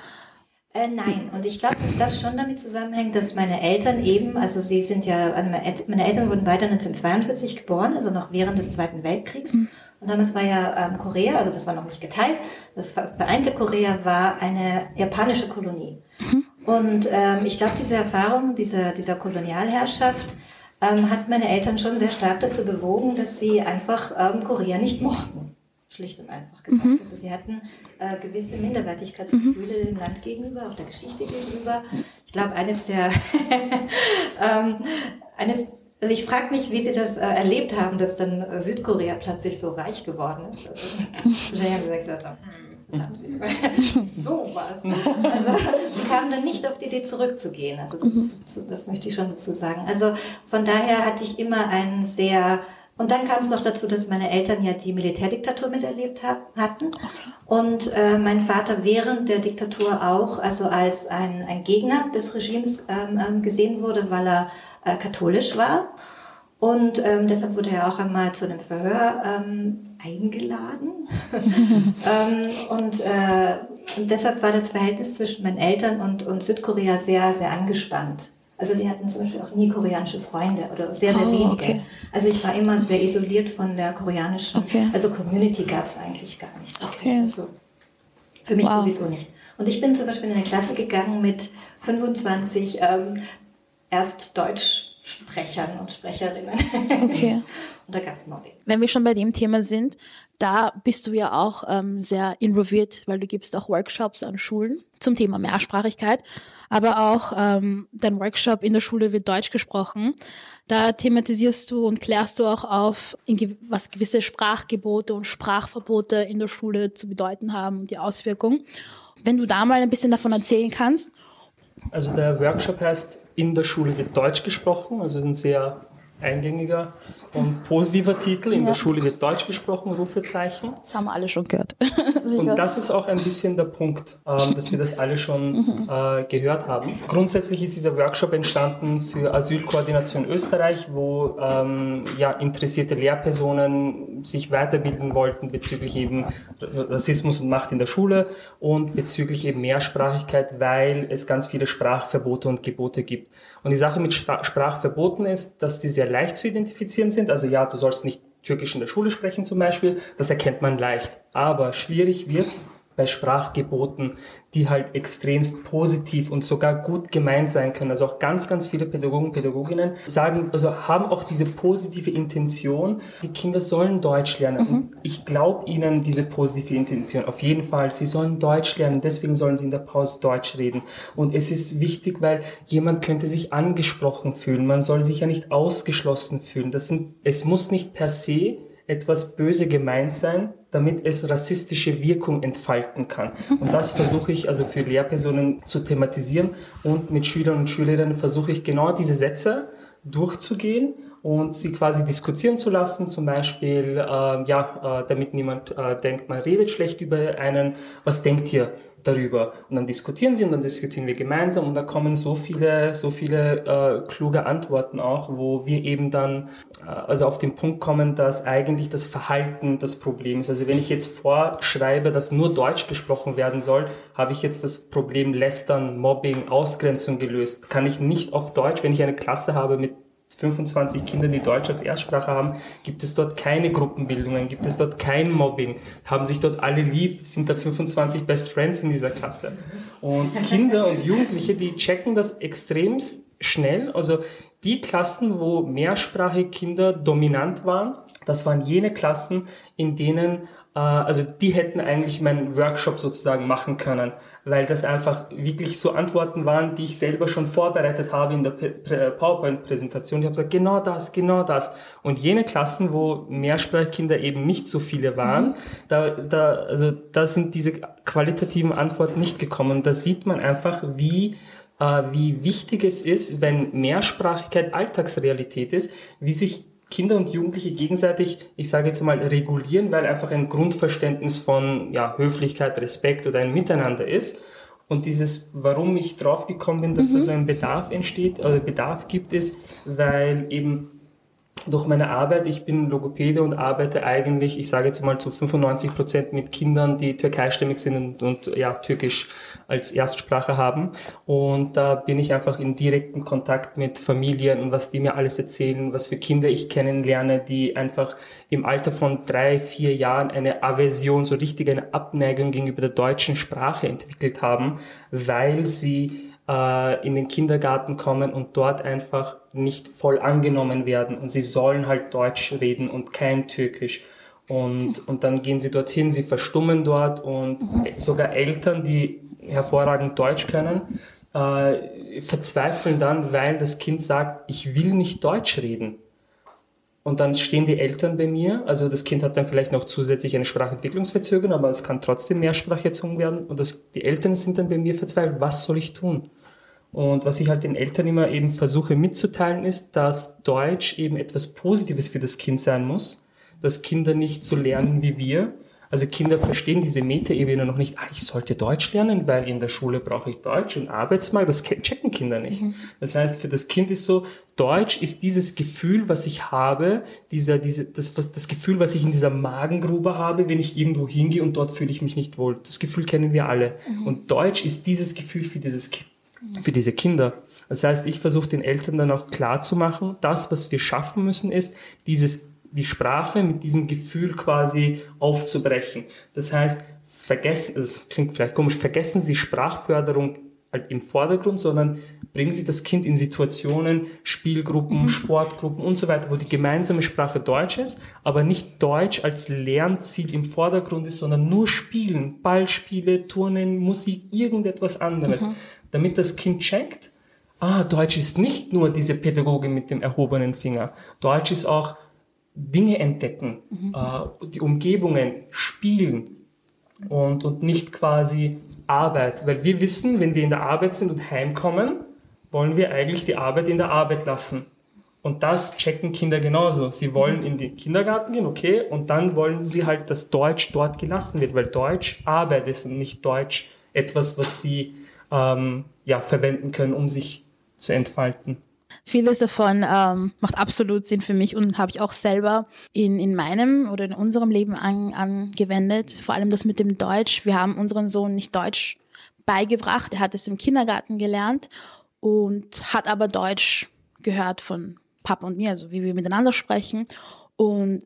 äh, nein, und ich glaube, dass das schon damit zusammenhängt, dass meine Eltern eben, also sie sind ja, also meine Eltern wurden beide 1942 geboren, also noch während des Zweiten Weltkriegs. Mhm. Und damals war ja ähm, Korea, also das war noch nicht geteilt, das vereinte Korea war eine japanische Kolonie. Mhm. Und ähm, ich glaube, diese Erfahrung dieser, dieser Kolonialherrschaft ähm, hat meine Eltern schon sehr stark dazu bewogen, dass sie einfach ähm, Korea nicht mochten schlicht und einfach gesagt. Mhm. Also sie hatten äh, gewisse Minderwertigkeitsgefühle mhm. dem Land gegenüber, auch der Geschichte gegenüber. Ich glaube, eines der ähm, eines also ich frage mich, wie Sie das äh, erlebt haben, dass dann äh, Südkorea plötzlich so reich geworden ist. Also, haben gesagt, also, hm, so was. Also, sie kamen dann nicht auf die Idee zurückzugehen. Also das, mhm. das möchte ich schon dazu sagen. Also von daher hatte ich immer einen sehr und dann kam es noch dazu, dass meine Eltern ja die Militärdiktatur miterlebt hatten und äh, mein Vater während der Diktatur auch, also als ein, ein Gegner des Regimes ähm, ähm, gesehen wurde, weil er äh, katholisch war. Und ähm, deshalb wurde er auch einmal zu einem Verhör ähm, eingeladen. ähm, und, äh, und deshalb war das Verhältnis zwischen meinen Eltern und, und Südkorea sehr, sehr angespannt. Also sie hatten zum Beispiel auch nie koreanische Freunde oder sehr, sehr oh, wenige. Okay. Also ich war immer sehr isoliert von der koreanischen, okay. also Community gab es eigentlich gar nicht. Okay. Also für mich wow. sowieso nicht. Und ich bin zum Beispiel in eine Klasse gegangen mit 25 ähm, erst Deutsch Sprechern und Sprecherinnen. Okay. und da gab es Mobbing. Wenn wir schon bei dem Thema sind, da bist du ja auch ähm, sehr involviert, weil du gibst auch Workshops an Schulen zum Thema Mehrsprachigkeit, aber auch ähm, dein Workshop in der Schule wird Deutsch gesprochen. Da thematisierst du und klärst du auch auf, was gewisse Sprachgebote und Sprachverbote in der Schule zu bedeuten haben und die Auswirkungen. Wenn du da mal ein bisschen davon erzählen kannst. Also der Workshop heißt in der Schule wird Deutsch gesprochen, also ein sehr eingängiger und positiver Titel. In ja. der Schule wird Deutsch gesprochen, Rufezeichen. Das haben alle schon gehört. und das ist auch ein bisschen der Punkt, ähm, dass wir das alle schon mhm. äh, gehört haben. Grundsätzlich ist dieser Workshop entstanden für Asylkoordination Österreich, wo ähm, ja, interessierte Lehrpersonen sich weiterbilden wollten bezüglich eben Rassismus und Macht in der Schule und bezüglich eben Mehrsprachigkeit, weil es ganz viele Sprachverbote und Gebote gibt. Und die Sache mit Sprachverboten ist, dass die sehr leicht zu identifizieren sind. Also ja, du sollst nicht Türkisch in der Schule sprechen zum Beispiel. Das erkennt man leicht. Aber schwierig wird's, bei Sprachgeboten, die halt extremst positiv und sogar gut gemeint sein können. Also auch ganz, ganz viele Pädagogen, Pädagoginnen sagen, also haben auch diese positive Intention, die Kinder sollen Deutsch lernen. Mhm. ich glaube ihnen diese positive Intention auf jeden Fall. Sie sollen Deutsch lernen, deswegen sollen sie in der Pause Deutsch reden. Und es ist wichtig, weil jemand könnte sich angesprochen fühlen. Man soll sich ja nicht ausgeschlossen fühlen. Das sind, es muss nicht per se etwas böse gemeint sein, damit es rassistische Wirkung entfalten kann. Und das versuche ich also für Lehrpersonen zu thematisieren. Und mit Schülern und Schülerinnen versuche ich genau diese Sätze durchzugehen und sie quasi diskutieren zu lassen, zum Beispiel, äh, ja, äh, damit niemand äh, denkt, man redet schlecht über einen, was denkt ihr darüber. Und dann diskutieren sie und dann diskutieren wir gemeinsam und da kommen so viele, so viele äh, kluge Antworten auch, wo wir eben dann äh, also auf den Punkt kommen, dass eigentlich das Verhalten das Problem ist. Also wenn ich jetzt vorschreibe, dass nur Deutsch gesprochen werden soll, habe ich jetzt das Problem Lästern, Mobbing, Ausgrenzung gelöst. Kann ich nicht auf Deutsch, wenn ich eine Klasse habe mit 25 Kindern, die Deutsch als Erstsprache haben, gibt es dort keine Gruppenbildungen, gibt es dort kein Mobbing, haben sich dort alle lieb, sind da 25 Best Friends in dieser Klasse. Und Kinder und Jugendliche, die checken das extremst schnell. Also die Klassen, wo mehrsprachige Kinder dominant waren, das waren jene Klassen, in denen äh, also die hätten eigentlich meinen Workshop sozusagen machen können, weil das einfach wirklich so Antworten waren, die ich selber schon vorbereitet habe in der PowerPoint-Präsentation. Ich habe gesagt, genau das, genau das. Und jene Klassen, wo Mehrsprachkinder eben nicht so viele waren, mhm. da, da, also da sind diese qualitativen Antworten nicht gekommen. Da sieht man einfach, wie äh, wie wichtig es ist, wenn Mehrsprachigkeit Alltagsrealität ist, wie sich Kinder und Jugendliche gegenseitig, ich sage jetzt mal, regulieren, weil einfach ein Grundverständnis von ja, Höflichkeit, Respekt oder ein Miteinander ist. Und dieses, warum ich drauf gekommen bin, dass mhm. da so ein Bedarf entsteht, oder Bedarf gibt, ist, weil eben durch meine Arbeit, ich bin Logopäde und arbeite eigentlich, ich sage jetzt mal zu 95 Prozent mit Kindern, die türkeistämmig sind und, und, ja, Türkisch als Erstsprache haben. Und da bin ich einfach in direkten Kontakt mit Familien und was die mir alles erzählen, was für Kinder ich kennenlerne, die einfach im Alter von drei, vier Jahren eine Aversion, so richtig eine Abneigung gegenüber der deutschen Sprache entwickelt haben, weil sie äh, in den Kindergarten kommen und dort einfach nicht voll angenommen werden und sie sollen halt Deutsch reden und kein Türkisch. Und, und dann gehen sie dorthin, sie verstummen dort und sogar Eltern, die hervorragend Deutsch können, äh, verzweifeln dann, weil das Kind sagt, ich will nicht Deutsch reden. Und dann stehen die Eltern bei mir, also das Kind hat dann vielleicht noch zusätzlich eine Sprachentwicklungsverzögerung, aber es kann trotzdem Mehrsprachig erzogen werden. Und das, die Eltern sind dann bei mir verzweifelt, was soll ich tun? Und was ich halt den Eltern immer eben versuche mitzuteilen, ist, dass Deutsch eben etwas Positives für das Kind sein muss, dass Kinder nicht so lernen wie wir, also Kinder verstehen diese Metaebene noch nicht, ah, ich sollte Deutsch lernen, weil in der Schule brauche ich Deutsch und Arbeitsmarkt, das checken Kinder nicht. Mhm. Das heißt, für das Kind ist so, Deutsch ist dieses Gefühl, was ich habe, dieser, diese, das, das Gefühl, was ich in dieser Magengrube habe, wenn ich irgendwo hingehe und dort fühle ich mich nicht wohl. Das Gefühl kennen wir alle. Mhm. Und Deutsch ist dieses Gefühl für dieses für diese Kinder. Das heißt, ich versuche den Eltern dann auch klar zu machen, das, was wir schaffen müssen, ist, dieses die Sprache mit diesem Gefühl quasi aufzubrechen. Das heißt, vergessen, es klingt vielleicht komisch, vergessen Sie Sprachförderung halt im Vordergrund, sondern bringen Sie das Kind in Situationen, Spielgruppen, Sportgruppen und so weiter, wo die gemeinsame Sprache Deutsch ist, aber nicht Deutsch als Lernziel im Vordergrund ist, sondern nur Spielen, Ballspiele, Turnen, Musik, irgendetwas anderes, damit das Kind checkt, ah, Deutsch ist nicht nur diese Pädagoge mit dem erhobenen Finger. Deutsch ist auch Dinge entdecken, äh, die Umgebungen spielen und, und nicht quasi Arbeit. Weil wir wissen, wenn wir in der Arbeit sind und heimkommen, wollen wir eigentlich die Arbeit in der Arbeit lassen. Und das checken Kinder genauso. Sie wollen in den Kindergarten gehen, okay, und dann wollen sie halt, dass Deutsch dort gelassen wird, weil Deutsch Arbeit ist und nicht Deutsch etwas, was sie ähm, ja, verwenden können, um sich zu entfalten. Vieles davon ähm, macht absolut Sinn für mich und habe ich auch selber in, in meinem oder in unserem Leben an, angewendet. Vor allem das mit dem Deutsch. Wir haben unseren Sohn nicht Deutsch beigebracht. Er hat es im Kindergarten gelernt und hat aber Deutsch gehört von Papa und mir, also wie wir miteinander sprechen. Und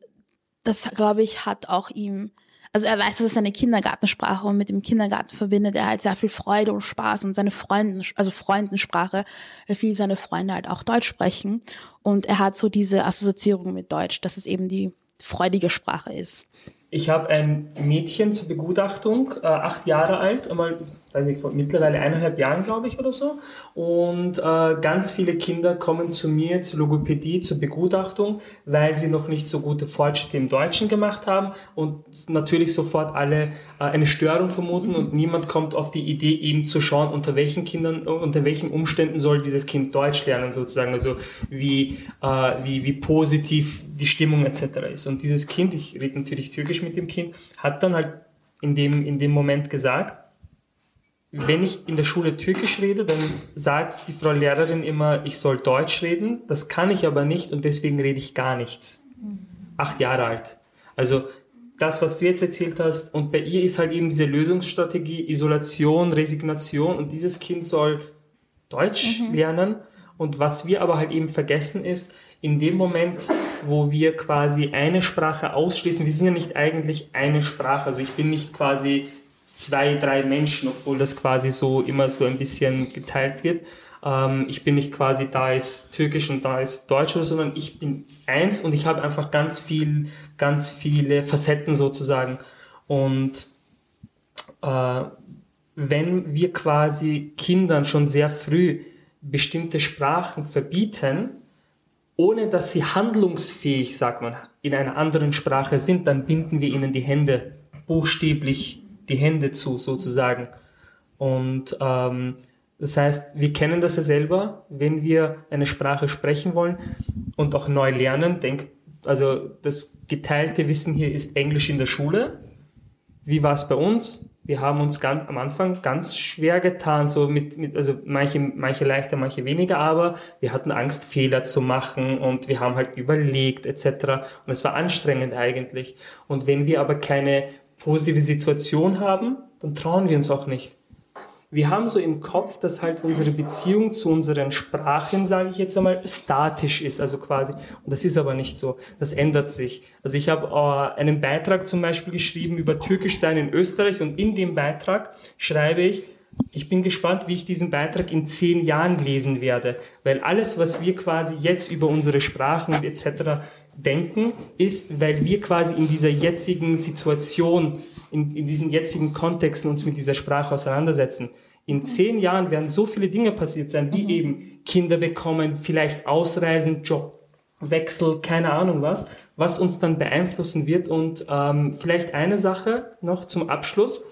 das, glaube ich, hat auch ihm also er weiß, das ist seine Kindergartensprache und mit dem Kindergarten verbindet er halt sehr viel Freude und Spaß und seine Freunden, also Freundensprache, weil viele seine Freunde halt auch Deutsch sprechen und er hat so diese Assoziierung mit Deutsch, dass es eben die freudige Sprache ist. Ich habe ein Mädchen zur Begutachtung, äh, acht Jahre alt, einmal weiß nicht, vor mittlerweile eineinhalb Jahren, glaube ich, oder so. Und äh, ganz viele Kinder kommen zu mir zur Logopädie, zur Begutachtung, weil sie noch nicht so gute Fortschritte im Deutschen gemacht haben und natürlich sofort alle äh, eine Störung vermuten und niemand kommt auf die Idee, eben zu schauen, unter welchen Kindern, unter welchen Umständen soll dieses Kind Deutsch lernen, sozusagen, also wie, äh, wie, wie positiv die Stimmung etc. ist. Und dieses Kind, ich rede natürlich türkisch mit dem Kind, hat dann halt in dem, in dem Moment gesagt, wenn ich in der Schule Türkisch rede, dann sagt die Frau Lehrerin immer, ich soll Deutsch reden. Das kann ich aber nicht und deswegen rede ich gar nichts. Acht Jahre alt. Also das, was du jetzt erzählt hast, und bei ihr ist halt eben diese Lösungsstrategie Isolation, Resignation und dieses Kind soll Deutsch mhm. lernen. Und was wir aber halt eben vergessen ist, in dem Moment, wo wir quasi eine Sprache ausschließen, wir sind ja nicht eigentlich eine Sprache, also ich bin nicht quasi zwei, drei Menschen, obwohl das quasi so immer so ein bisschen geteilt wird. Ähm, ich bin nicht quasi da ist Türkisch und da ist Deutsch, sondern ich bin eins und ich habe einfach ganz viel, ganz viele Facetten sozusagen. Und äh, wenn wir quasi Kindern schon sehr früh bestimmte Sprachen verbieten, ohne dass sie handlungsfähig, sagt man, in einer anderen Sprache sind, dann binden wir ihnen die Hände buchstäblich die Hände zu, sozusagen. Und ähm, das heißt, wir kennen das ja selber, wenn wir eine Sprache sprechen wollen und auch neu lernen. Denkt, also das geteilte Wissen hier ist Englisch in der Schule. Wie war es bei uns? Wir haben uns ganz, am Anfang ganz schwer getan, so mit, mit, also manche, manche leichter, manche weniger, aber wir hatten Angst, Fehler zu machen und wir haben halt überlegt etc. Und es war anstrengend eigentlich. Und wenn wir aber keine positive Situation haben, dann trauen wir uns auch nicht. Wir haben so im Kopf, dass halt unsere Beziehung zu unseren Sprachen, sage ich jetzt einmal, statisch ist, also quasi. Und das ist aber nicht so. Das ändert sich. Also ich habe äh, einen Beitrag zum Beispiel geschrieben über Türkisch sein in Österreich und in dem Beitrag schreibe ich, ich bin gespannt, wie ich diesen Beitrag in zehn Jahren lesen werde, weil alles, was wir quasi jetzt über unsere Sprachen etc. denken, ist, weil wir quasi in dieser jetzigen Situation, in, in diesen jetzigen Kontexten uns mit dieser Sprache auseinandersetzen. In zehn Jahren werden so viele Dinge passiert sein, wie mhm. eben Kinder bekommen, vielleicht ausreisen, Jobwechsel, keine Ahnung was, was uns dann beeinflussen wird. Und ähm, vielleicht eine Sache noch zum Abschluss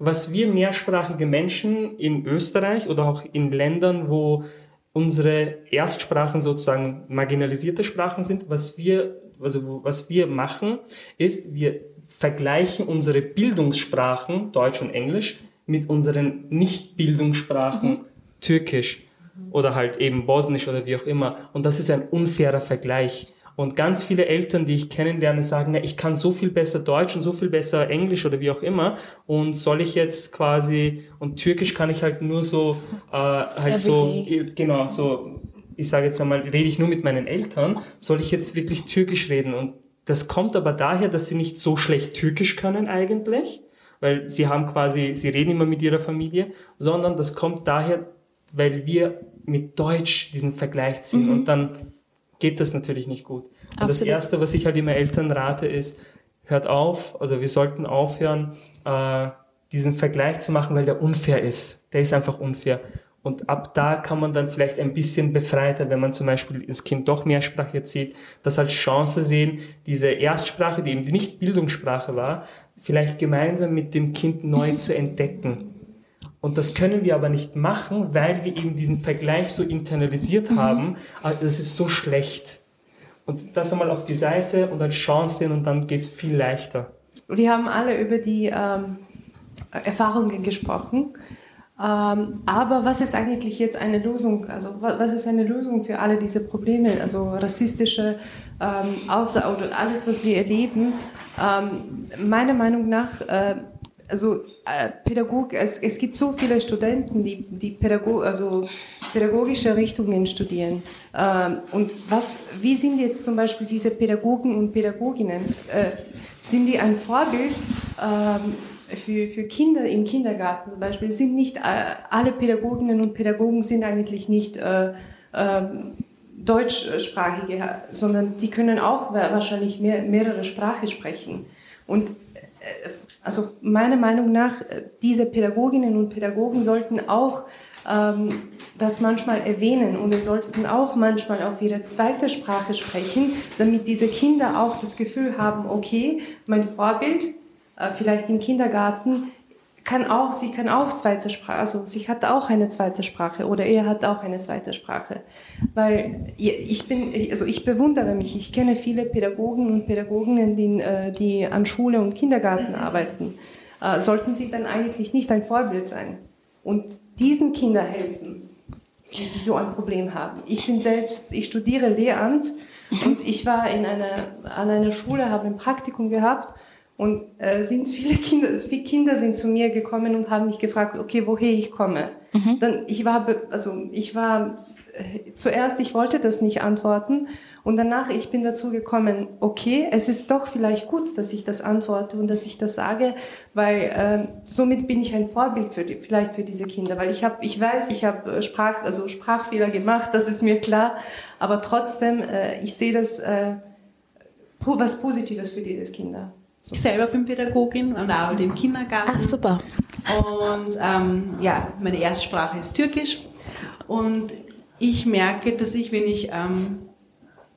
was wir mehrsprachige Menschen in Österreich oder auch in Ländern, wo unsere Erstsprachen sozusagen marginalisierte Sprachen sind, was wir, also was wir machen, ist, wir vergleichen unsere Bildungssprachen, Deutsch und Englisch, mit unseren Nicht-Bildungssprachen, mhm. Türkisch oder halt eben Bosnisch oder wie auch immer. Und das ist ein unfairer Vergleich. Und ganz viele Eltern, die ich kennenlerne, sagen, ja, ich kann so viel besser Deutsch und so viel besser Englisch oder wie auch immer. Und soll ich jetzt quasi, und Türkisch kann ich halt nur so, äh, halt so, genau, so, ich sage jetzt einmal, rede ich nur mit meinen Eltern, soll ich jetzt wirklich Türkisch reden? Und das kommt aber daher, dass sie nicht so schlecht Türkisch können eigentlich, weil sie haben quasi, sie reden immer mit ihrer Familie, sondern das kommt daher, weil wir mit Deutsch diesen Vergleich ziehen Mhm. und dann geht das natürlich nicht gut. Und das Absolut. Erste, was ich halt immer Eltern rate, ist, hört auf, also wir sollten aufhören, äh, diesen Vergleich zu machen, weil der unfair ist. Der ist einfach unfair. Und ab da kann man dann vielleicht ein bisschen befreiter, wenn man zum Beispiel das Kind doch mehrsprachig erzählt, das als Chance sehen, diese Erstsprache, die eben nicht Bildungssprache war, vielleicht gemeinsam mit dem Kind neu zu entdecken. Und das können wir aber nicht machen, weil wir eben diesen Vergleich so internalisiert haben. Aber das ist so schlecht. Und das einmal auf die Seite und als Chance sehen und dann geht's viel leichter. Wir haben alle über die ähm, Erfahrungen gesprochen. Ähm, aber was ist eigentlich jetzt eine Lösung? Also wa- was ist eine Lösung für alle diese Probleme? Also rassistische ähm, Außer oder alles, was wir erleben. Ähm, meiner Meinung nach, äh, also äh, Pädagog, es, es gibt so viele Studenten, die, die Pädago also pädagogische Richtungen studieren. Ähm, und was, wie sind jetzt zum Beispiel diese Pädagogen und Pädagoginnen? Äh, sind die ein Vorbild ähm, für, für Kinder im Kindergarten zum Beispiel? Sind nicht äh, alle Pädagoginnen und Pädagogen sind eigentlich nicht äh, ähm, deutschsprachige, sondern die können auch wa- wahrscheinlich mehr, mehrere Sprachen sprechen. Und äh, also meiner Meinung nach, äh, diese Pädagoginnen und Pädagogen sollten auch ähm, das manchmal erwähnen und wir sollten auch manchmal auf ihre zweite Sprache sprechen, damit diese Kinder auch das Gefühl haben, okay, mein Vorbild, äh, vielleicht im Kindergarten, kann auch, sie kann auch zweite Sprache, also sie hat auch eine zweite Sprache oder er hat auch eine zweite Sprache. Weil ich bin, also ich bewundere mich, ich kenne viele Pädagogen und Pädagoginnen, die, äh, die an Schule und Kindergarten arbeiten. Äh, Sollten sie dann eigentlich nicht ein Vorbild sein und diesen Kindern helfen, die, die so ein Problem haben. Ich bin selbst, ich studiere Lehramt und ich war in einer, an einer Schule, habe ein Praktikum gehabt und äh, sind viele Kinder, viele Kinder sind zu mir gekommen und haben mich gefragt, okay, woher ich komme. Dann ich war, also ich war äh, zuerst, ich wollte das nicht antworten und danach ich bin dazu gekommen, okay, es ist doch vielleicht gut, dass ich das antworte und dass ich das sage, weil äh, somit bin ich ein Vorbild für die, vielleicht für diese Kinder, weil ich habe, ich weiß, ich habe äh, Sprach, also Sprachfehler gemacht, das ist mir klar, aber trotzdem, äh, ich sehe das äh, was Positives für diese Kinder. Ich selber bin Pädagogin und arbeite im Kindergarten. Ach, super. Und ähm, ja, meine Erstsprache ist Türkisch. Und ich merke, dass ich, wenn ich ähm,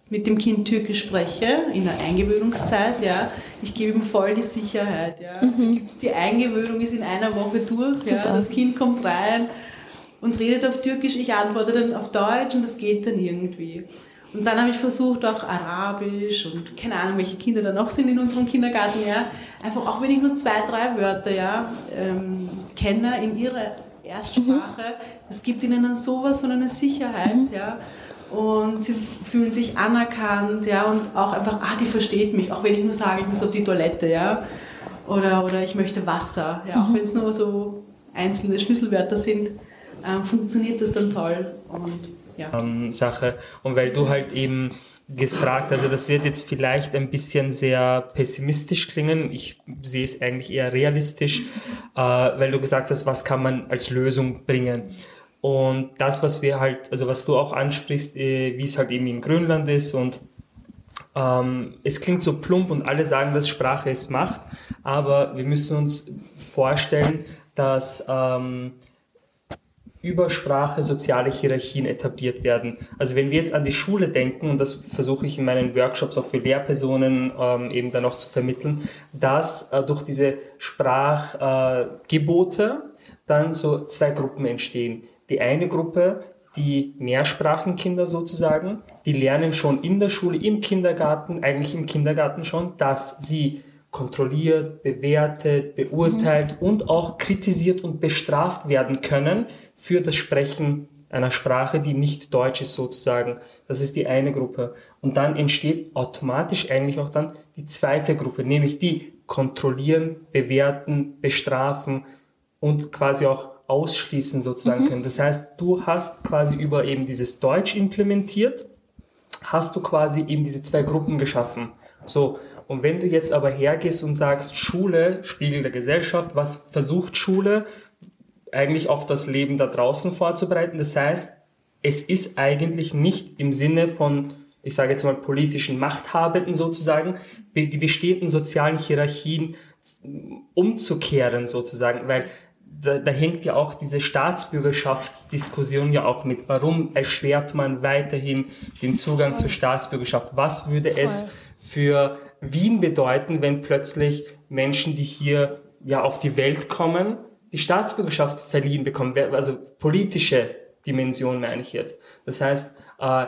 mit dem Kind Türkisch spreche, in der Eingewöhnungszeit, ja, ich gebe ihm voll die Sicherheit. Ja. Gibt's die Eingewöhnung ist in einer Woche durch. Ja. Das Kind kommt rein und redet auf Türkisch, ich antworte dann auf Deutsch und das geht dann irgendwie. Und dann habe ich versucht, auch Arabisch und keine Ahnung, welche Kinder da noch sind in unserem Kindergarten, ja, einfach auch wenn ich nur zwei, drei Wörter ja, ähm, kenne in ihrer Erstsprache, das gibt ihnen dann sowas von einer Sicherheit, ja. Und sie fühlen sich anerkannt, ja, und auch einfach, ah, die versteht mich, auch wenn ich nur sage, ich muss auf die Toilette, ja. Oder, oder ich möchte Wasser, ja, auch wenn es nur so einzelne Schlüsselwörter sind, ähm, funktioniert das dann toll. Und ja. ähm, Sache. Und weil du halt eben gefragt, also das wird jetzt vielleicht ein bisschen sehr pessimistisch klingen, ich sehe es eigentlich eher realistisch, äh, weil du gesagt hast, was kann man als Lösung bringen. Und das, was wir halt, also was du auch ansprichst, äh, wie es halt eben in Grönland ist und ähm, es klingt so plump und alle sagen, dass Sprache es macht, aber wir müssen uns vorstellen, dass ähm, über Sprache soziale Hierarchien etabliert werden. Also wenn wir jetzt an die Schule denken, und das versuche ich in meinen Workshops auch für Lehrpersonen ähm, eben dann auch zu vermitteln, dass äh, durch diese Sprachgebote äh, dann so zwei Gruppen entstehen. Die eine Gruppe, die Mehrsprachenkinder sozusagen, die lernen schon in der Schule, im Kindergarten, eigentlich im Kindergarten schon, dass sie kontrolliert, bewertet, beurteilt und auch kritisiert und bestraft werden können für das Sprechen einer Sprache, die nicht Deutsch ist sozusagen. Das ist die eine Gruppe. Und dann entsteht automatisch eigentlich auch dann die zweite Gruppe, nämlich die kontrollieren, bewerten, bestrafen und quasi auch ausschließen sozusagen können. Das heißt, du hast quasi über eben dieses Deutsch implementiert, hast du quasi eben diese zwei Gruppen geschaffen. So, und wenn du jetzt aber hergehst und sagst, Schule, Spiegel der Gesellschaft, was versucht Schule eigentlich auf das Leben da draußen vorzubereiten? Das heißt, es ist eigentlich nicht im Sinne von, ich sage jetzt mal, politischen Machthabenden sozusagen, die bestehenden sozialen Hierarchien umzukehren sozusagen, weil da, da hängt ja auch diese Staatsbürgerschaftsdiskussion ja auch mit. Warum erschwert man weiterhin den Zugang zur Staatsbürgerschaft? Was würde es für Wien bedeuten, wenn plötzlich Menschen, die hier ja auf die Welt kommen, die Staatsbürgerschaft verliehen bekommen? Also politische Dimension meine ich jetzt. Das heißt, äh,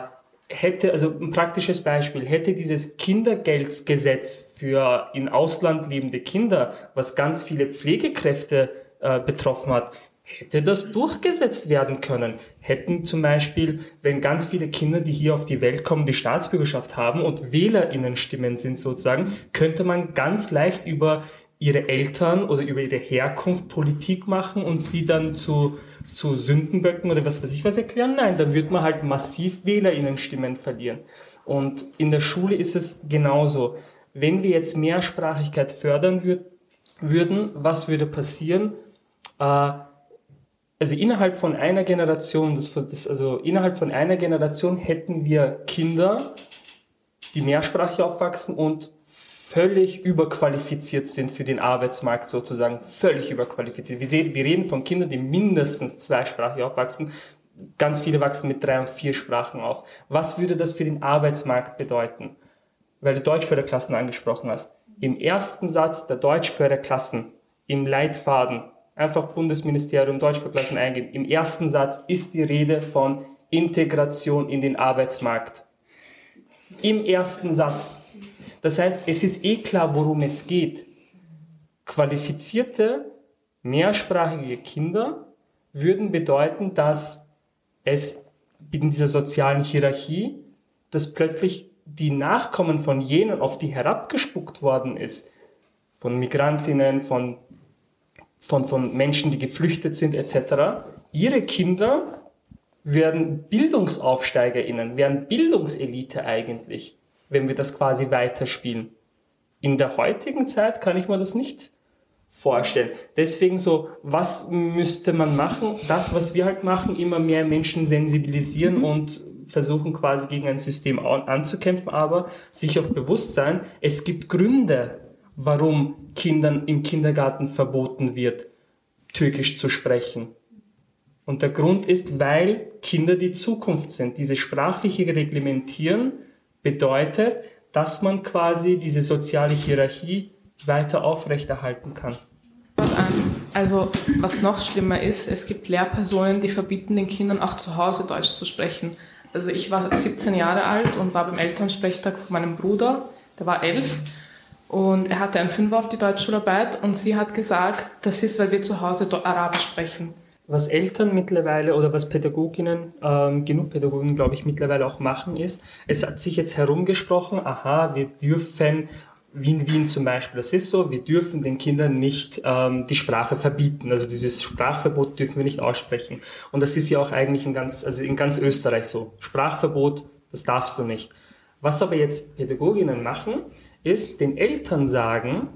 hätte, also ein praktisches Beispiel, hätte dieses Kindergeldgesetz für in Ausland lebende Kinder, was ganz viele Pflegekräfte äh, betroffen hat, hätte das durchgesetzt werden können. Hätten zum Beispiel, wenn ganz viele Kinder, die hier auf die Welt kommen, die Staatsbürgerschaft haben und WählerInnenstimmen sind sozusagen, könnte man ganz leicht über ihre Eltern oder über ihre Herkunft Politik machen und sie dann zu, zu Sündenböcken oder was weiß ich was erklären? Nein, dann wird man halt massiv WählerInnenstimmen verlieren. Und in der Schule ist es genauso. Wenn wir jetzt Mehrsprachigkeit fördern würd, würden, was würde passieren? Äh, also innerhalb von einer Generation, das, das, also innerhalb von einer Generation hätten wir Kinder, die mehrsprachig aufwachsen und völlig überqualifiziert sind für den Arbeitsmarkt sozusagen, völlig überqualifiziert. Wir, sehen, wir reden von Kindern, die mindestens zweisprachig aufwachsen. Ganz viele wachsen mit drei und vier Sprachen auf. Was würde das für den Arbeitsmarkt bedeuten? Weil du Deutschförderklassen angesprochen hast. Im ersten Satz der Deutschförderklassen im Leitfaden einfach Bundesministerium Deutsch für eingeben. Im ersten Satz ist die Rede von Integration in den Arbeitsmarkt. Im ersten Satz. Das heißt, es ist eh klar, worum es geht. Qualifizierte, mehrsprachige Kinder würden bedeuten, dass es in dieser sozialen Hierarchie, dass plötzlich die Nachkommen von jenen, auf die herabgespuckt worden ist, von Migrantinnen, von von, von Menschen, die geflüchtet sind etc., ihre Kinder werden BildungsaufsteigerInnen, werden Bildungselite eigentlich, wenn wir das quasi weiterspielen. In der heutigen Zeit kann ich mir das nicht vorstellen. Deswegen so, was müsste man machen? Das, was wir halt machen, immer mehr Menschen sensibilisieren mhm. und versuchen quasi gegen ein System anzukämpfen, aber sich auch bewusst sein, es gibt Gründe, warum Kindern im Kindergarten verboten wird, Türkisch zu sprechen. Und der Grund ist, weil Kinder die Zukunft sind. Diese sprachliche Reglementieren bedeutet, dass man quasi diese soziale Hierarchie weiter aufrechterhalten kann. Also was noch schlimmer ist, es gibt Lehrpersonen, die verbieten den Kindern auch zu Hause Deutsch zu sprechen. Also ich war 17 Jahre alt und war beim Elternsprechtag von meinem Bruder, der war elf. Und er hatte einen Fünfer auf die Deutschschularbeit und sie hat gesagt, das ist, weil wir zu Hause Arabisch sprechen. Was Eltern mittlerweile oder was Pädagoginnen, ähm, genug Pädagogen, glaube ich, mittlerweile auch machen, ist, es hat sich jetzt herumgesprochen, aha, wir dürfen, wie in Wien zum Beispiel, das ist so, wir dürfen den Kindern nicht ähm, die Sprache verbieten. Also dieses Sprachverbot dürfen wir nicht aussprechen. Und das ist ja auch eigentlich in ganz, also in ganz Österreich so. Sprachverbot, das darfst du nicht. Was aber jetzt Pädagoginnen machen, ist, den Eltern sagen,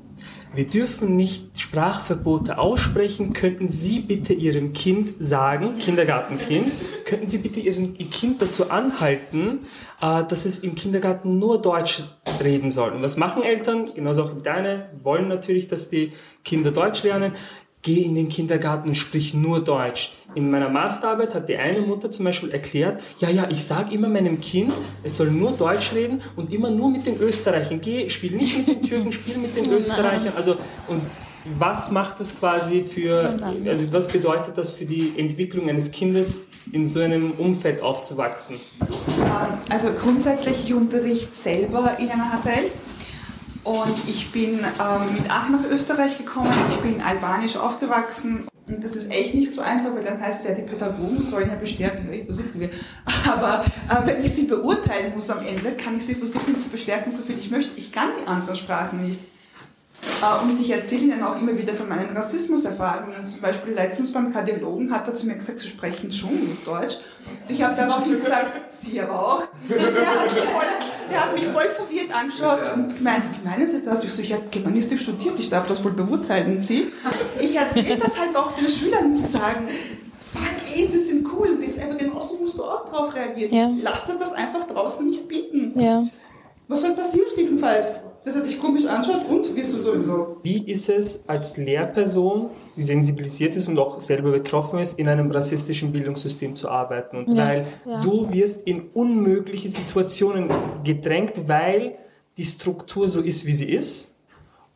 wir dürfen nicht Sprachverbote aussprechen, könnten Sie bitte Ihrem Kind sagen, Kindergartenkind, könnten Sie bitte Ihren, Ihr Kind dazu anhalten, äh, dass es im Kindergarten nur Deutsch reden soll. Und was machen Eltern? Genauso auch deine, wollen natürlich, dass die Kinder Deutsch lernen geh in den Kindergarten und sprich nur Deutsch. In meiner Masterarbeit hat die eine Mutter zum Beispiel erklärt, ja, ja, ich sage immer meinem Kind, es soll nur Deutsch reden und immer nur mit den Österreichern. Geh, spiel nicht mit den Türken, spiel mit den Österreichern. Also, und was macht das quasi für, also was bedeutet das für die Entwicklung eines Kindes, in so einem Umfeld aufzuwachsen? Also grundsätzlich, ich unterrichte selber in einer HTL und ich bin ähm, mit acht nach Österreich gekommen, ich bin albanisch aufgewachsen und das ist echt nicht so einfach, weil dann heißt es ja, die Pädagogen sollen ja bestärken, ja, versuchen wir. Aber äh, wenn ich sie beurteilen muss am Ende, kann ich sie versuchen zu bestärken, so viel ich möchte. Ich kann die anderen Sprachen nicht. Äh, und ich erzähle ihnen auch immer wieder von meinen Rassismuserfahrungen. Zum Beispiel letztens beim Kardiologen hat er zu mir gesagt, sie sprechen schon gut Deutsch. Ich habe daraufhin gesagt, sie aber auch. Der hat, mich voll, der hat mich voll verwirrt angeschaut und gemeint, wie meinen Sie das? Ich so, ich habe Germanistik studiert, ich darf das wohl beurteilen, Sie. Ich erzähle das halt auch den Schülern zu sagen, fuck ey, sie sind cool und ich selber genauso musst du auch drauf reagieren. Ja. Lass dir das einfach draußen nicht bieten. Ja. Was soll passieren schlimmstenfalls? Dass er dich komisch anschaut und wirst du sowieso. Wie ist es als Lehrperson, die sensibilisiert ist und auch selber betroffen ist, in einem rassistischen Bildungssystem zu arbeiten? Und Ja, weil ja. du wirst in unmögliche Situationen gedrängt, weil die Struktur so ist, wie sie ist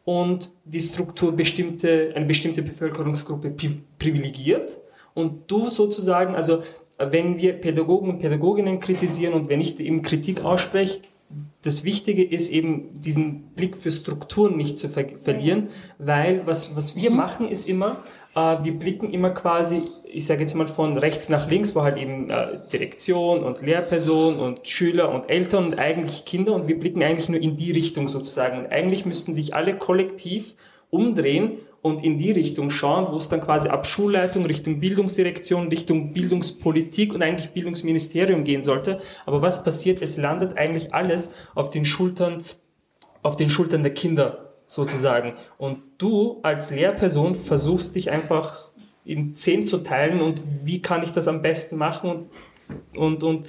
und die Struktur bestimmte, eine bestimmte Bevölkerungsgruppe pri privilegiert und du sozusagen, also wenn wir Pädagogen und Pädagoginnen kritisieren und wenn ich eben Kritik ausspreche, das Wichtige ist eben, diesen Blick für Strukturen nicht zu ver verlieren, weil was, was wir machen, ist immer, äh, wir blicken immer quasi, ich sage jetzt mal von rechts nach links, wo halt eben äh, Direktion und Lehrperson und Schüler und Eltern und eigentlich Kinder und wir blicken eigentlich nur in die Richtung sozusagen. Und eigentlich müssten sich alle kollektiv umdrehen und in die Richtung schauen, wo es dann quasi ab Schulleitung Richtung Bildungsdirektion, Richtung Bildungspolitik und eigentlich Bildungsministerium gehen sollte. Aber was passiert? Es landet eigentlich alles auf den Schultern, auf den Schultern der Kinder sozusagen. Und du als Lehrperson versuchst dich einfach in zehn zu teilen und wie kann ich das am besten machen und, und, und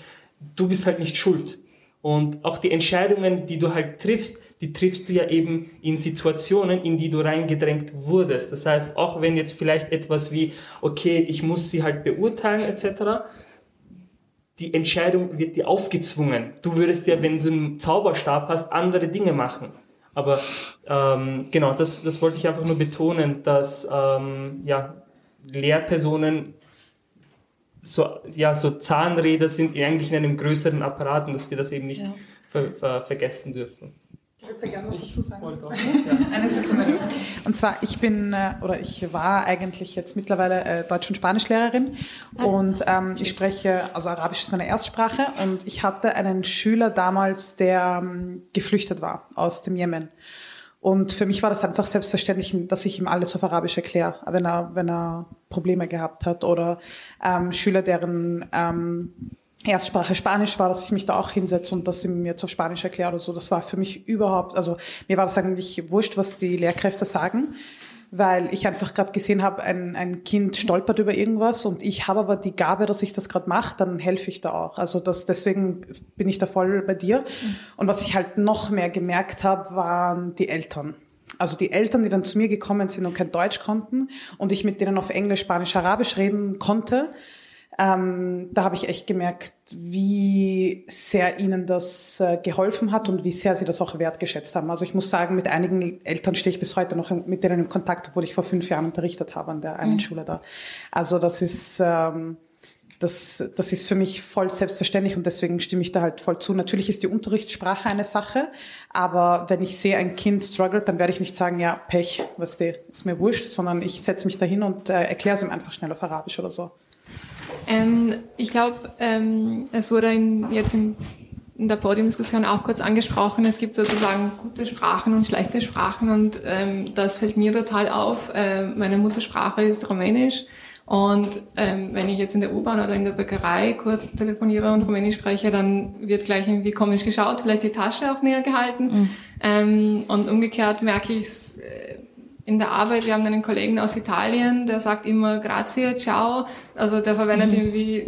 du bist halt nicht schuld. Und auch die Entscheidungen, die du halt triffst, die triffst du ja eben in Situationen, in die du reingedrängt wurdest. Das heißt, auch wenn jetzt vielleicht etwas wie, okay, ich muss sie halt beurteilen etc., die Entscheidung wird dir aufgezwungen. Du würdest ja, wenn du einen Zauberstab hast, andere Dinge machen. Aber ähm, genau, das, das wollte ich einfach nur betonen, dass ähm, ja, Lehrpersonen so, ja, so Zahnräder sind eigentlich in einem größeren Apparat und dass wir das eben nicht ver, ver, vergessen dürfen. Ich würde da gerne was dazu sagen. Auch, ja. Und zwar, ich bin äh, oder ich war eigentlich jetzt mittlerweile äh, Deutsch- und Spanischlehrerin und ähm, ich spreche, also Arabisch ist meine Erstsprache und ich hatte einen Schüler damals, der ähm, geflüchtet war aus dem Jemen. Und für mich war das einfach selbstverständlich, dass ich ihm alles auf Arabisch erkläre, wenn er, wenn er Probleme gehabt hat. Oder ähm, Schüler, deren ähm, Erstsprache Spanisch war, dass ich mich da auch hinsetze und das ihm jetzt auf Spanisch erkläre oder so. Das war für mich überhaupt, also mir war das eigentlich wurscht, was die Lehrkräfte sagen, weil ich einfach gerade gesehen habe, ein, ein Kind stolpert über irgendwas und ich habe aber die Gabe, dass ich das gerade mache, dann helfe ich da auch. Also das, deswegen bin ich da voll bei dir. Und was ich halt noch mehr gemerkt habe, waren die Eltern. Also die Eltern, die dann zu mir gekommen sind und kein Deutsch konnten und ich mit denen auf Englisch, Spanisch, Arabisch reden konnte, ähm, da habe ich echt gemerkt, wie sehr ihnen das äh, geholfen hat und wie sehr sie das auch wertgeschätzt haben. Also ich muss sagen, mit einigen Eltern stehe ich bis heute noch in, mit denen in Kontakt, obwohl ich vor fünf Jahren unterrichtet habe an der einen Mhm. Schule da. Also das ist, ähm, das, das ist für mich voll selbstverständlich und deswegen stimme ich da halt voll zu. Natürlich ist die Unterrichtssprache eine Sache, aber wenn ich sehe, ein Kind struggelt, dann werde ich nicht sagen, ja, Pech, was die, ist mir wurscht, sondern ich setze mich dahin und äh, erkläre es ihm einfach schnell auf Arabisch oder so. Ähm, ich glaube, ähm, es wurde in, jetzt in, in der Podiumsdiskussion auch kurz angesprochen, es gibt sozusagen gute Sprachen und schlechte Sprachen und ähm, das fällt mir total auf. Äh, meine Muttersprache ist Rumänisch und ähm, wenn ich jetzt in der U-Bahn oder in der Bäckerei kurz telefoniere und Rumänisch spreche, dann wird gleich irgendwie komisch geschaut, vielleicht die Tasche auch näher gehalten. Ähm, und umgekehrt merke ich es äh, in der Arbeit, wir haben einen Kollegen aus Italien, der sagt immer grazie, ciao. Also der verwendet irgendwie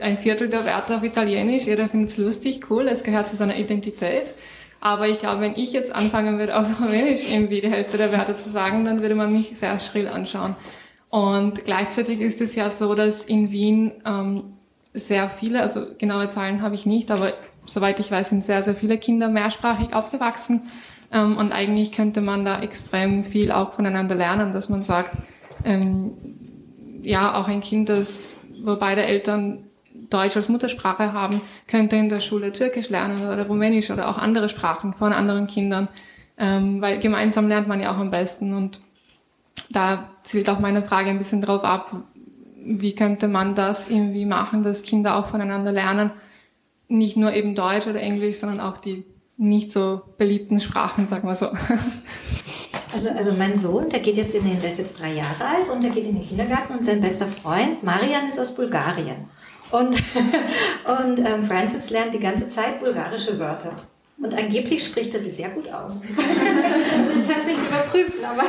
ein Viertel der Wörter auf Italienisch. Jeder findet es lustig, cool, es gehört zu seiner Identität. Aber ich glaube, wenn ich jetzt anfangen würde, auf Rumänisch irgendwie die Hälfte der Wörter zu sagen, dann würde man mich sehr schrill anschauen. Und gleichzeitig ist es ja so, dass in Wien ähm, sehr viele, also genaue Zahlen habe ich nicht, aber soweit ich weiß, sind sehr, sehr viele Kinder mehrsprachig aufgewachsen. Ähm, und eigentlich könnte man da extrem viel auch voneinander lernen, dass man sagt, ähm, ja, auch ein Kind, das, wo beide Eltern Deutsch als Muttersprache haben, könnte in der Schule Türkisch lernen oder Rumänisch oder auch andere Sprachen von anderen Kindern, ähm, weil gemeinsam lernt man ja auch am besten. Und da zielt auch meine Frage ein bisschen drauf ab, wie könnte man das irgendwie machen, dass Kinder auch voneinander lernen, nicht nur eben Deutsch oder Englisch, sondern auch die nicht so beliebten Sprachen, sagen wir so. Also, also mein Sohn, der geht jetzt in den, der ist jetzt drei Jahre alt und der geht in den Kindergarten und sein bester Freund, Marian, ist aus Bulgarien. Und, und ähm, Francis lernt die ganze Zeit bulgarische Wörter. Und angeblich spricht er sie sehr gut aus. ich kann es nicht überprüfen, aber,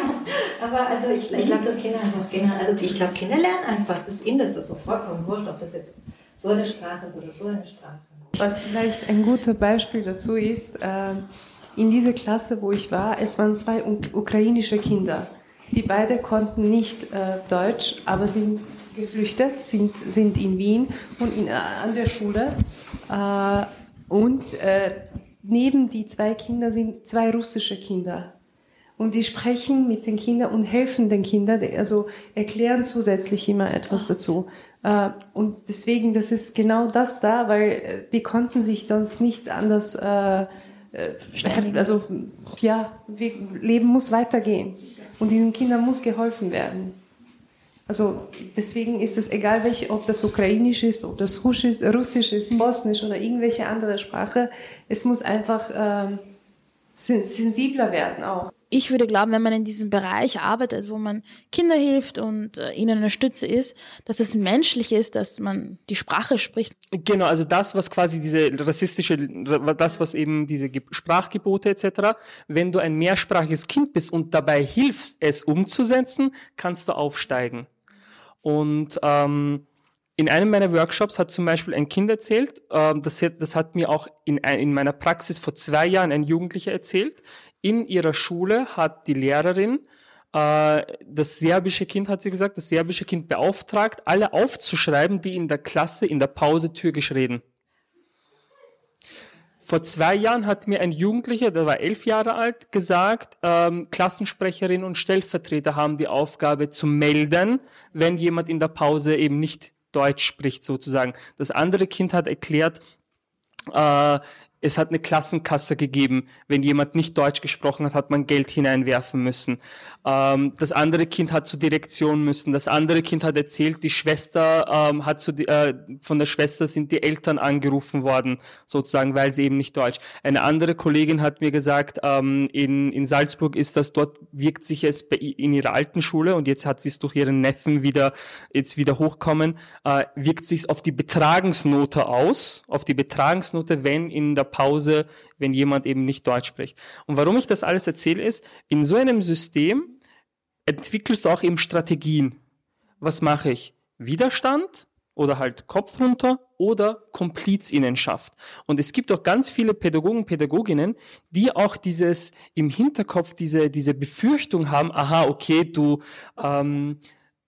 aber also ich, ich glaube, dass Kinder einfach Kinder, also ich glaube, Kinder lernen einfach, ist ihnen das so vollkommen wurscht, ob das jetzt so eine Sprache ist oder so eine Sprache. Was vielleicht ein gutes Beispiel dazu ist, äh, in dieser Klasse, wo ich war, es waren zwei ukrainische Kinder. Die beide konnten nicht äh, Deutsch, aber sind geflüchtet, sind, sind in Wien und in, äh, an der Schule. und neben die zwei Kinder sind zwei russische Kinder. Und die sprechen mit den Kindern und helfen den Kindern, also erklären zusätzlich immer etwas dazu. Äh, und deswegen, das ist genau das da, weil äh, die konnten sich sonst nicht anders, äh, also ja, Leben muss weitergehen. Und diesen Kindern muss geholfen werden. Also deswegen ist es egal, welche, ob das ukrainisch ist, ob das russisch, russisch ist, bosnisch oder irgendwelche andere Sprache. Es muss einfach ähm, sensibler werden auch. Ich würde glauben, wenn man in diesem Bereich arbeitet, wo man Kinder hilft und äh, ihnen eine Stütze ist, dass es menschlich ist, dass man die Sprache spricht. Genau, also das, was quasi diese rassistische, das, was eben diese Sprachgebote etc., wenn du ein mehrsprachiges Kind bist und dabei hilfst, es umzusetzen, kannst du aufsteigen. Und ähm, in einem meiner Workshops hat zum Beispiel ein Kind erzählt, ähm, das, hat, mir auch in meiner Praxis vor zwei Jahren ein Jugendlicher erzählt. In ihrer Schule hat die Lehrerin äh, das serbische Kind, hat sie gesagt, das serbische Kind beauftragt, alle aufzuschreiben, die in der Klasse in der Pause türkisch reden. Vor zwei Jahren hat mir ein Jugendlicher, der war elf Jahre alt, gesagt, ähm, Klassensprecherin und Stellvertreter haben die Aufgabe zu melden, wenn jemand in der Pause eben nicht Deutsch spricht sozusagen. Das andere Kind hat erklärt, äh, es hat eine Klassenkasse gegeben. Wenn jemand nicht Deutsch gesprochen hat, hat man Geld hineinwerfen müssen. Ähm, das andere Kind hat zur Direktion müssen. Das andere Kind hat erzählt, die Schwester ähm, hat zu, äh, von der Schwester sind die Eltern angerufen worden, sozusagen, weil sie eben nicht Deutsch. Eine andere Kollegin hat mir gesagt, ähm, in, in Salzburg ist das dort wirkt sich es bei, in ihrer alten Schule und jetzt hat sie es durch ihren Neffen wieder jetzt wieder hochkommen, äh, wirkt sich auf die Betragensnote aus, auf die Betragensnote, wenn in der Pause, wenn jemand eben nicht Deutsch spricht. Und warum ich das alles erzähle, ist, in so einem System entwickelst du auch eben Strategien. Was mache ich? Widerstand oder halt Kopf runter oder Komplizinnenschaft. Und es gibt auch ganz viele Pädagogen, Pädagoginnen, die auch dieses im Hinterkopf diese, diese Befürchtung haben, aha, okay, du, ähm,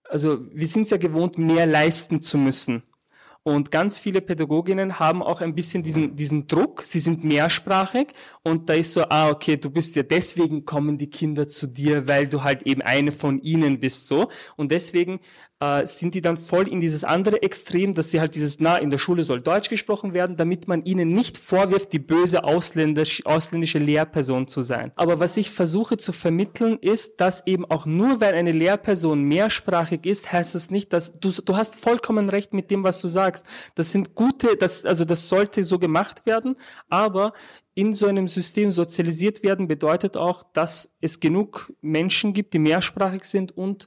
also wir sind es ja gewohnt, mehr leisten zu müssen. Und ganz viele Pädagoginnen haben auch ein bisschen diesen, diesen Druck. Sie sind mehrsprachig und da ist so, ah, okay, du bist ja deswegen kommen die Kinder zu dir, weil du halt eben eine von ihnen bist, so. Und deswegen äh, sind die dann voll in dieses andere Extrem, dass sie halt dieses, na, in der Schule soll Deutsch gesprochen werden, damit man ihnen nicht vorwirft, die böse ausländisch, ausländische Lehrperson zu sein. Aber was ich versuche zu vermitteln, ist, dass eben auch nur weil eine Lehrperson mehrsprachig ist, heißt das nicht, dass du, du hast vollkommen recht mit dem, was du sagst. Das sind gute, das, also das sollte so gemacht werden, aber in so einem System sozialisiert werden bedeutet auch, dass es genug Menschen gibt, die mehrsprachig sind und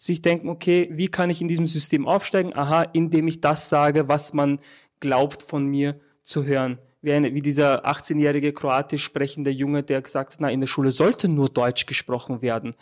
sich denken, okay, wie kann ich in diesem System aufsteigen? Aha, indem ich das sage, was man glaubt von mir zu hören. Wie, eine, wie dieser 18-jährige kroatisch sprechende Junge, der gesagt hat, na, in der Schule sollte nur Deutsch gesprochen werden.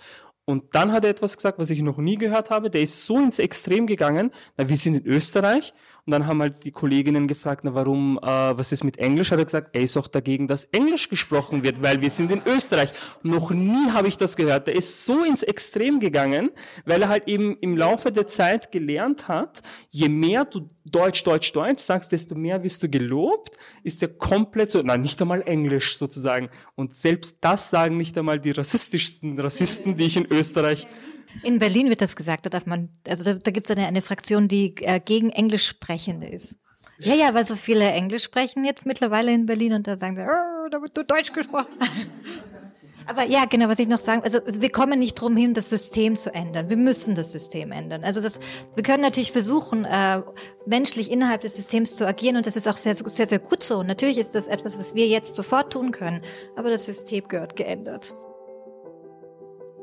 Und dann hat er etwas gesagt, was ich noch nie gehört habe. Der ist so ins Extrem gegangen. Na, wir sind in Österreich. Und dann haben halt die Kolleginnen gefragt, na, warum, äh, was ist mit Englisch? Hat er gesagt, er ist auch dagegen, dass Englisch gesprochen wird, weil wir sind in Österreich. Noch nie habe ich das gehört. Der ist so ins Extrem gegangen, weil er halt eben im Laufe der Zeit gelernt hat, je mehr du Deutsch, Deutsch, Deutsch sagst, desto mehr wirst du gelobt, ist der komplett so, nein, nicht einmal Englisch sozusagen. Und selbst das sagen nicht einmal die rassistischsten Rassisten, die ich in Österreich in Berlin wird das gesagt, da darf man, also da, da gibt es eine, eine Fraktion, die äh, gegen Englisch sprechende ist. Ja, ja, weil so viele Englisch sprechen jetzt mittlerweile in Berlin und da sagen sie, oh, da wird du Deutsch gesprochen. Aber ja, genau, was ich noch sagen, also wir kommen nicht drum hin, das System zu ändern. Wir müssen das System ändern. Also das, wir können natürlich versuchen, äh, menschlich innerhalb des Systems zu agieren und das ist auch sehr, sehr, sehr gut so. Und natürlich ist das etwas, was wir jetzt sofort tun können, aber das System gehört geändert.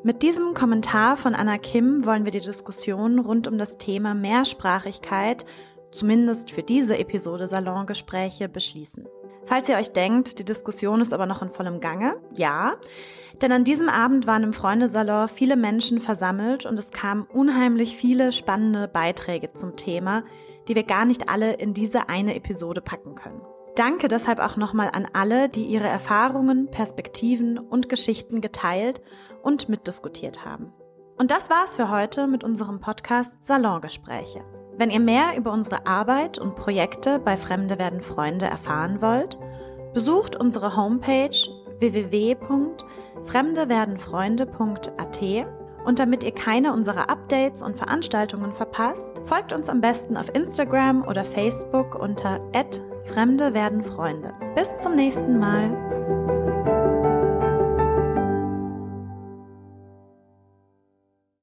Mit diesem Kommentar von Anna Kim wollen wir die Diskussion rund um das Thema Mehrsprachigkeit, zumindest für diese Episode Salongespräche, beschließen. Falls ihr euch denkt, die Diskussion ist aber noch in vollem Gange, ja, denn an diesem Abend waren im Freundesalon viele Menschen versammelt und es kamen unheimlich viele spannende Beiträge zum Thema, die wir gar nicht alle in diese eine Episode packen können. Danke deshalb auch nochmal an alle, die ihre Erfahrungen, Perspektiven und Geschichten geteilt und mitdiskutiert haben. Und das war's für heute mit unserem Podcast Salongespräche. Wenn ihr mehr über unsere Arbeit und Projekte bei Fremde werden Freunde erfahren wollt, besucht unsere Homepage www.fremdewerdenfreunde.at und damit ihr keine unserer Updates und Veranstaltungen verpasst, folgt uns am besten auf Instagram oder Facebook unter Fremde werden Freunde. Bis zum nächsten Mal.